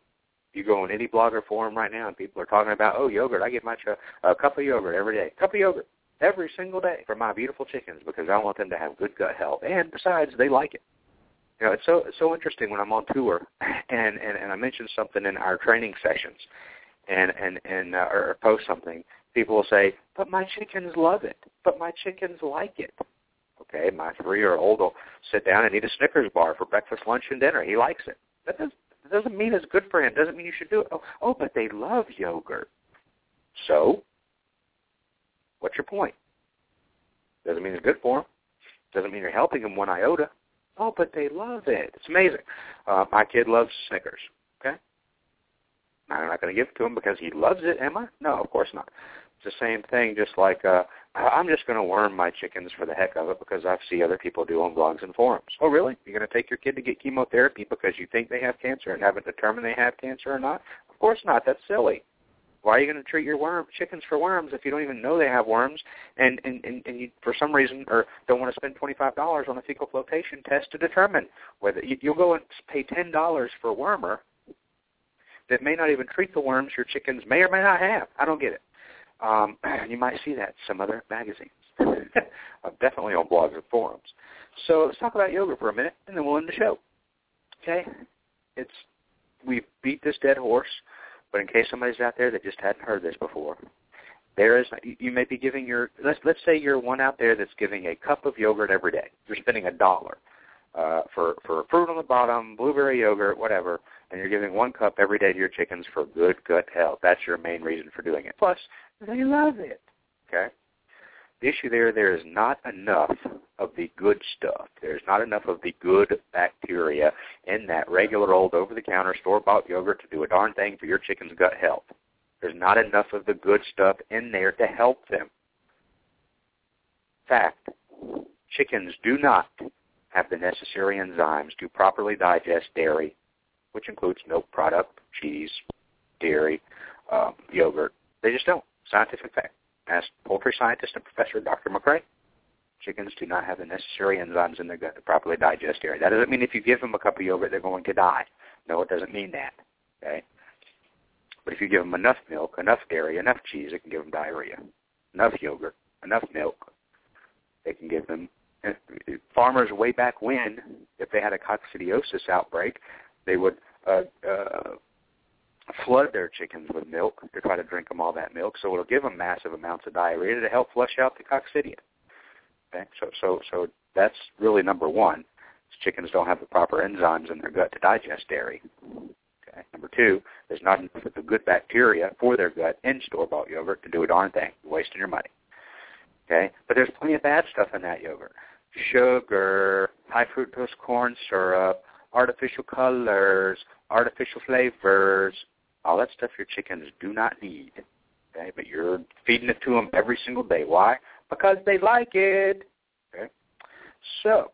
You go on any blogger forum right now, and people are talking about, oh, yogurt. I get my ch- a cup of yogurt every day. Cup of yogurt every single day for my beautiful chickens because I want them to have good gut health. And besides, they like it. You know, it's so it's so interesting when I'm on tour, and and and I mention something in our training sessions, and and and uh, or post something. People will say, "But my chickens love it. But my chickens like it." Okay, my three-year-old will sit down and eat a Snickers bar for breakfast, lunch, and dinner. He likes it. That doesn't that doesn't mean it's good for him. Doesn't mean you should do it. Oh, oh, but they love yogurt. So, what's your point? Doesn't mean it's good for them. Doesn't mean you're helping them one iota. Oh, but they love it. It's amazing. Uh, my kid loves Snickers. Okay, I'm not going to give it to him because he loves it. Am I? No, of course not. It's the same thing. Just like uh, I'm just going to worm my chickens for the heck of it because I see other people do on blogs and forums. Oh, really? You're going to take your kid to get chemotherapy because you think they have cancer and haven't determined they have cancer or not? Of course not. That's silly. Why are you going to treat your worm chickens for worms if you don't even know they have worms and and and, and you for some reason or don't want to spend twenty five dollars on a fecal flotation test to determine whether you, you'll go and pay ten dollars for a wormer that may not even treat the worms your chickens may or may not have. I don't get it. Um, you might see that in some other magazines, definitely on blogs and forums. So let's talk about yoga for a minute, and then we'll end the show. Okay, it's we beat this dead horse. But in case somebody's out there that just hadn't heard this before, there is you may be giving your let's let's say you're one out there that's giving a cup of yogurt every day. You're spending a dollar uh, for for fruit on the bottom, blueberry yogurt, whatever, and you're giving one cup every day to your chickens for good gut health. That's your main reason for doing it. Plus, they love it. Okay. The issue there, there is not enough of the good stuff. There's not enough of the good bacteria in that regular old over-the-counter store-bought yogurt to do a darn thing for your chicken's gut health. There's not enough of the good stuff in there to help them. Fact, chickens do not have the necessary enzymes to properly digest dairy, which includes milk product, cheese, dairy, um, yogurt. They just don't. Scientific fact asked poultry scientist and professor Dr. McCrea. Chickens do not have the necessary enzymes in their gut to properly digest dairy. That doesn't mean if you give them a cup of yogurt, they're going to die. No, it doesn't mean that. Okay? But if you give them enough milk, enough dairy, enough cheese, it can give them diarrhea. Enough yogurt, enough milk, they can give them. Farmers way back when, if they had a coccidiosis outbreak, they would uh, uh, flood their chickens with milk to try to drink them all that milk. So it'll give them massive amounts of diarrhea to help flush out the coccidia. Okay, so so so that's really number one. Chickens don't have the proper enzymes in their gut to digest dairy. Okay. Number two, there's not enough of the good bacteria for their gut in store-bought yogurt to do a darn thing. You're wasting your money. Okay, but there's plenty of bad stuff in that yogurt: sugar, high fructose corn syrup, artificial colors, artificial flavors, all that stuff your chickens do not need. Okay, but you're feeding it to them every single day. Why? Because they like it. Okay, so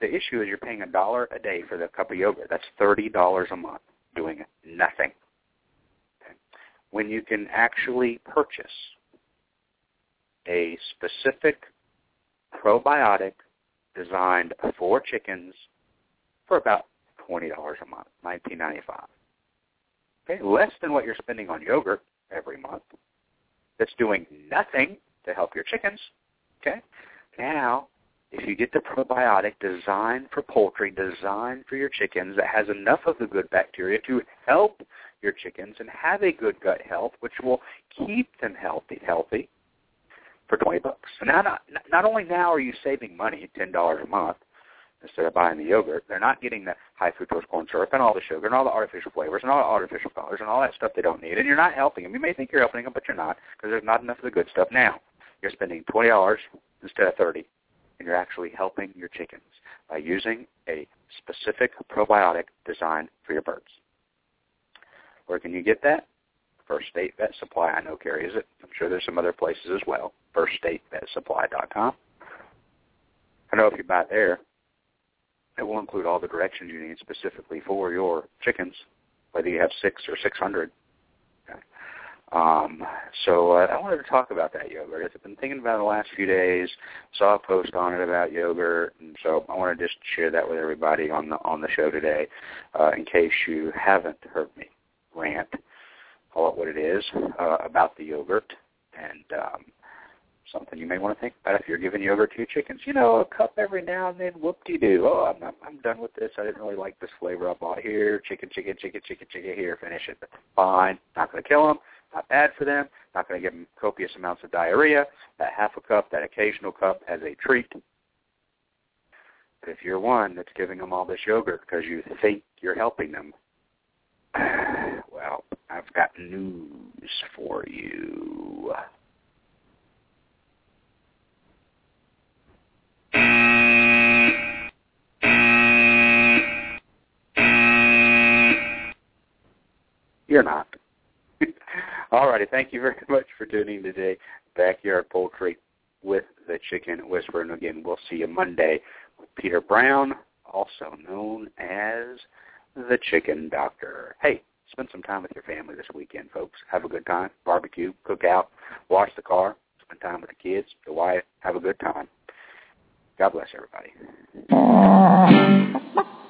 the issue is you're paying a dollar a day for the cup of yogurt. That's thirty dollars a month doing nothing. Okay? When you can actually purchase a specific probiotic designed for chickens for about twenty dollars a month, nineteen ninety five. Okay, less than what you're spending on yogurt every month. That's doing nothing to help your chickens. Okay, now if you get the probiotic designed for poultry, designed for your chickens, that has enough of the good bacteria to help your chickens and have a good gut health, which will keep them healthy, healthy for twenty bucks. So now, not not only now are you saving money, ten dollars a month, instead of buying the yogurt. They're not getting the high fructose corn syrup and all the sugar and all the artificial flavors and all the artificial colors and all that stuff they don't need. And you're not helping them. You may think you're helping them, but you're not because there's not enough of the good stuff now. You're spending twenty dollars instead of thirty, and you're actually helping your chickens by using a specific probiotic designed for your birds. Where can you get that? First State Vet Supply, I know carries it. I'm sure there's some other places as well. FirstStateVetSupply.com. I know if you buy there, it will include all the directions you need specifically for your chickens, whether you have six or 600. Okay. Um, so uh, I wanted to talk about that yogurt. I've been thinking about it the last few days. Saw a post on it about yogurt, and so I want to just share that with everybody on the on the show today, uh, in case you haven't heard me rant about what it is uh, about the yogurt and um, something you may want to think about if you're giving yogurt to your chickens. You know, a cup every now and then, whoop-de-doo. Oh, I'm, I'm, done with this. I didn't really like this flavor. I bought here, chicken, chicken, chicken, chicken, chicken, here, finish it. Fine. Not going to kill them. Not bad for them. Not going to give them copious amounts of diarrhea. That half a cup, that occasional cup as a treat. But if you're one that's giving them all this yogurt because you think you're helping them, well, I've got news for you. You're not. All righty. Thank you very much for tuning today. Backyard Poultry with the Chicken Whisperer. And again, we'll see you Monday with Peter Brown, also known as the Chicken Doctor. Hey, spend some time with your family this weekend, folks. Have a good time. Barbecue, cook out, wash the car, spend time with the kids, the wife. Have a good time. God bless everybody.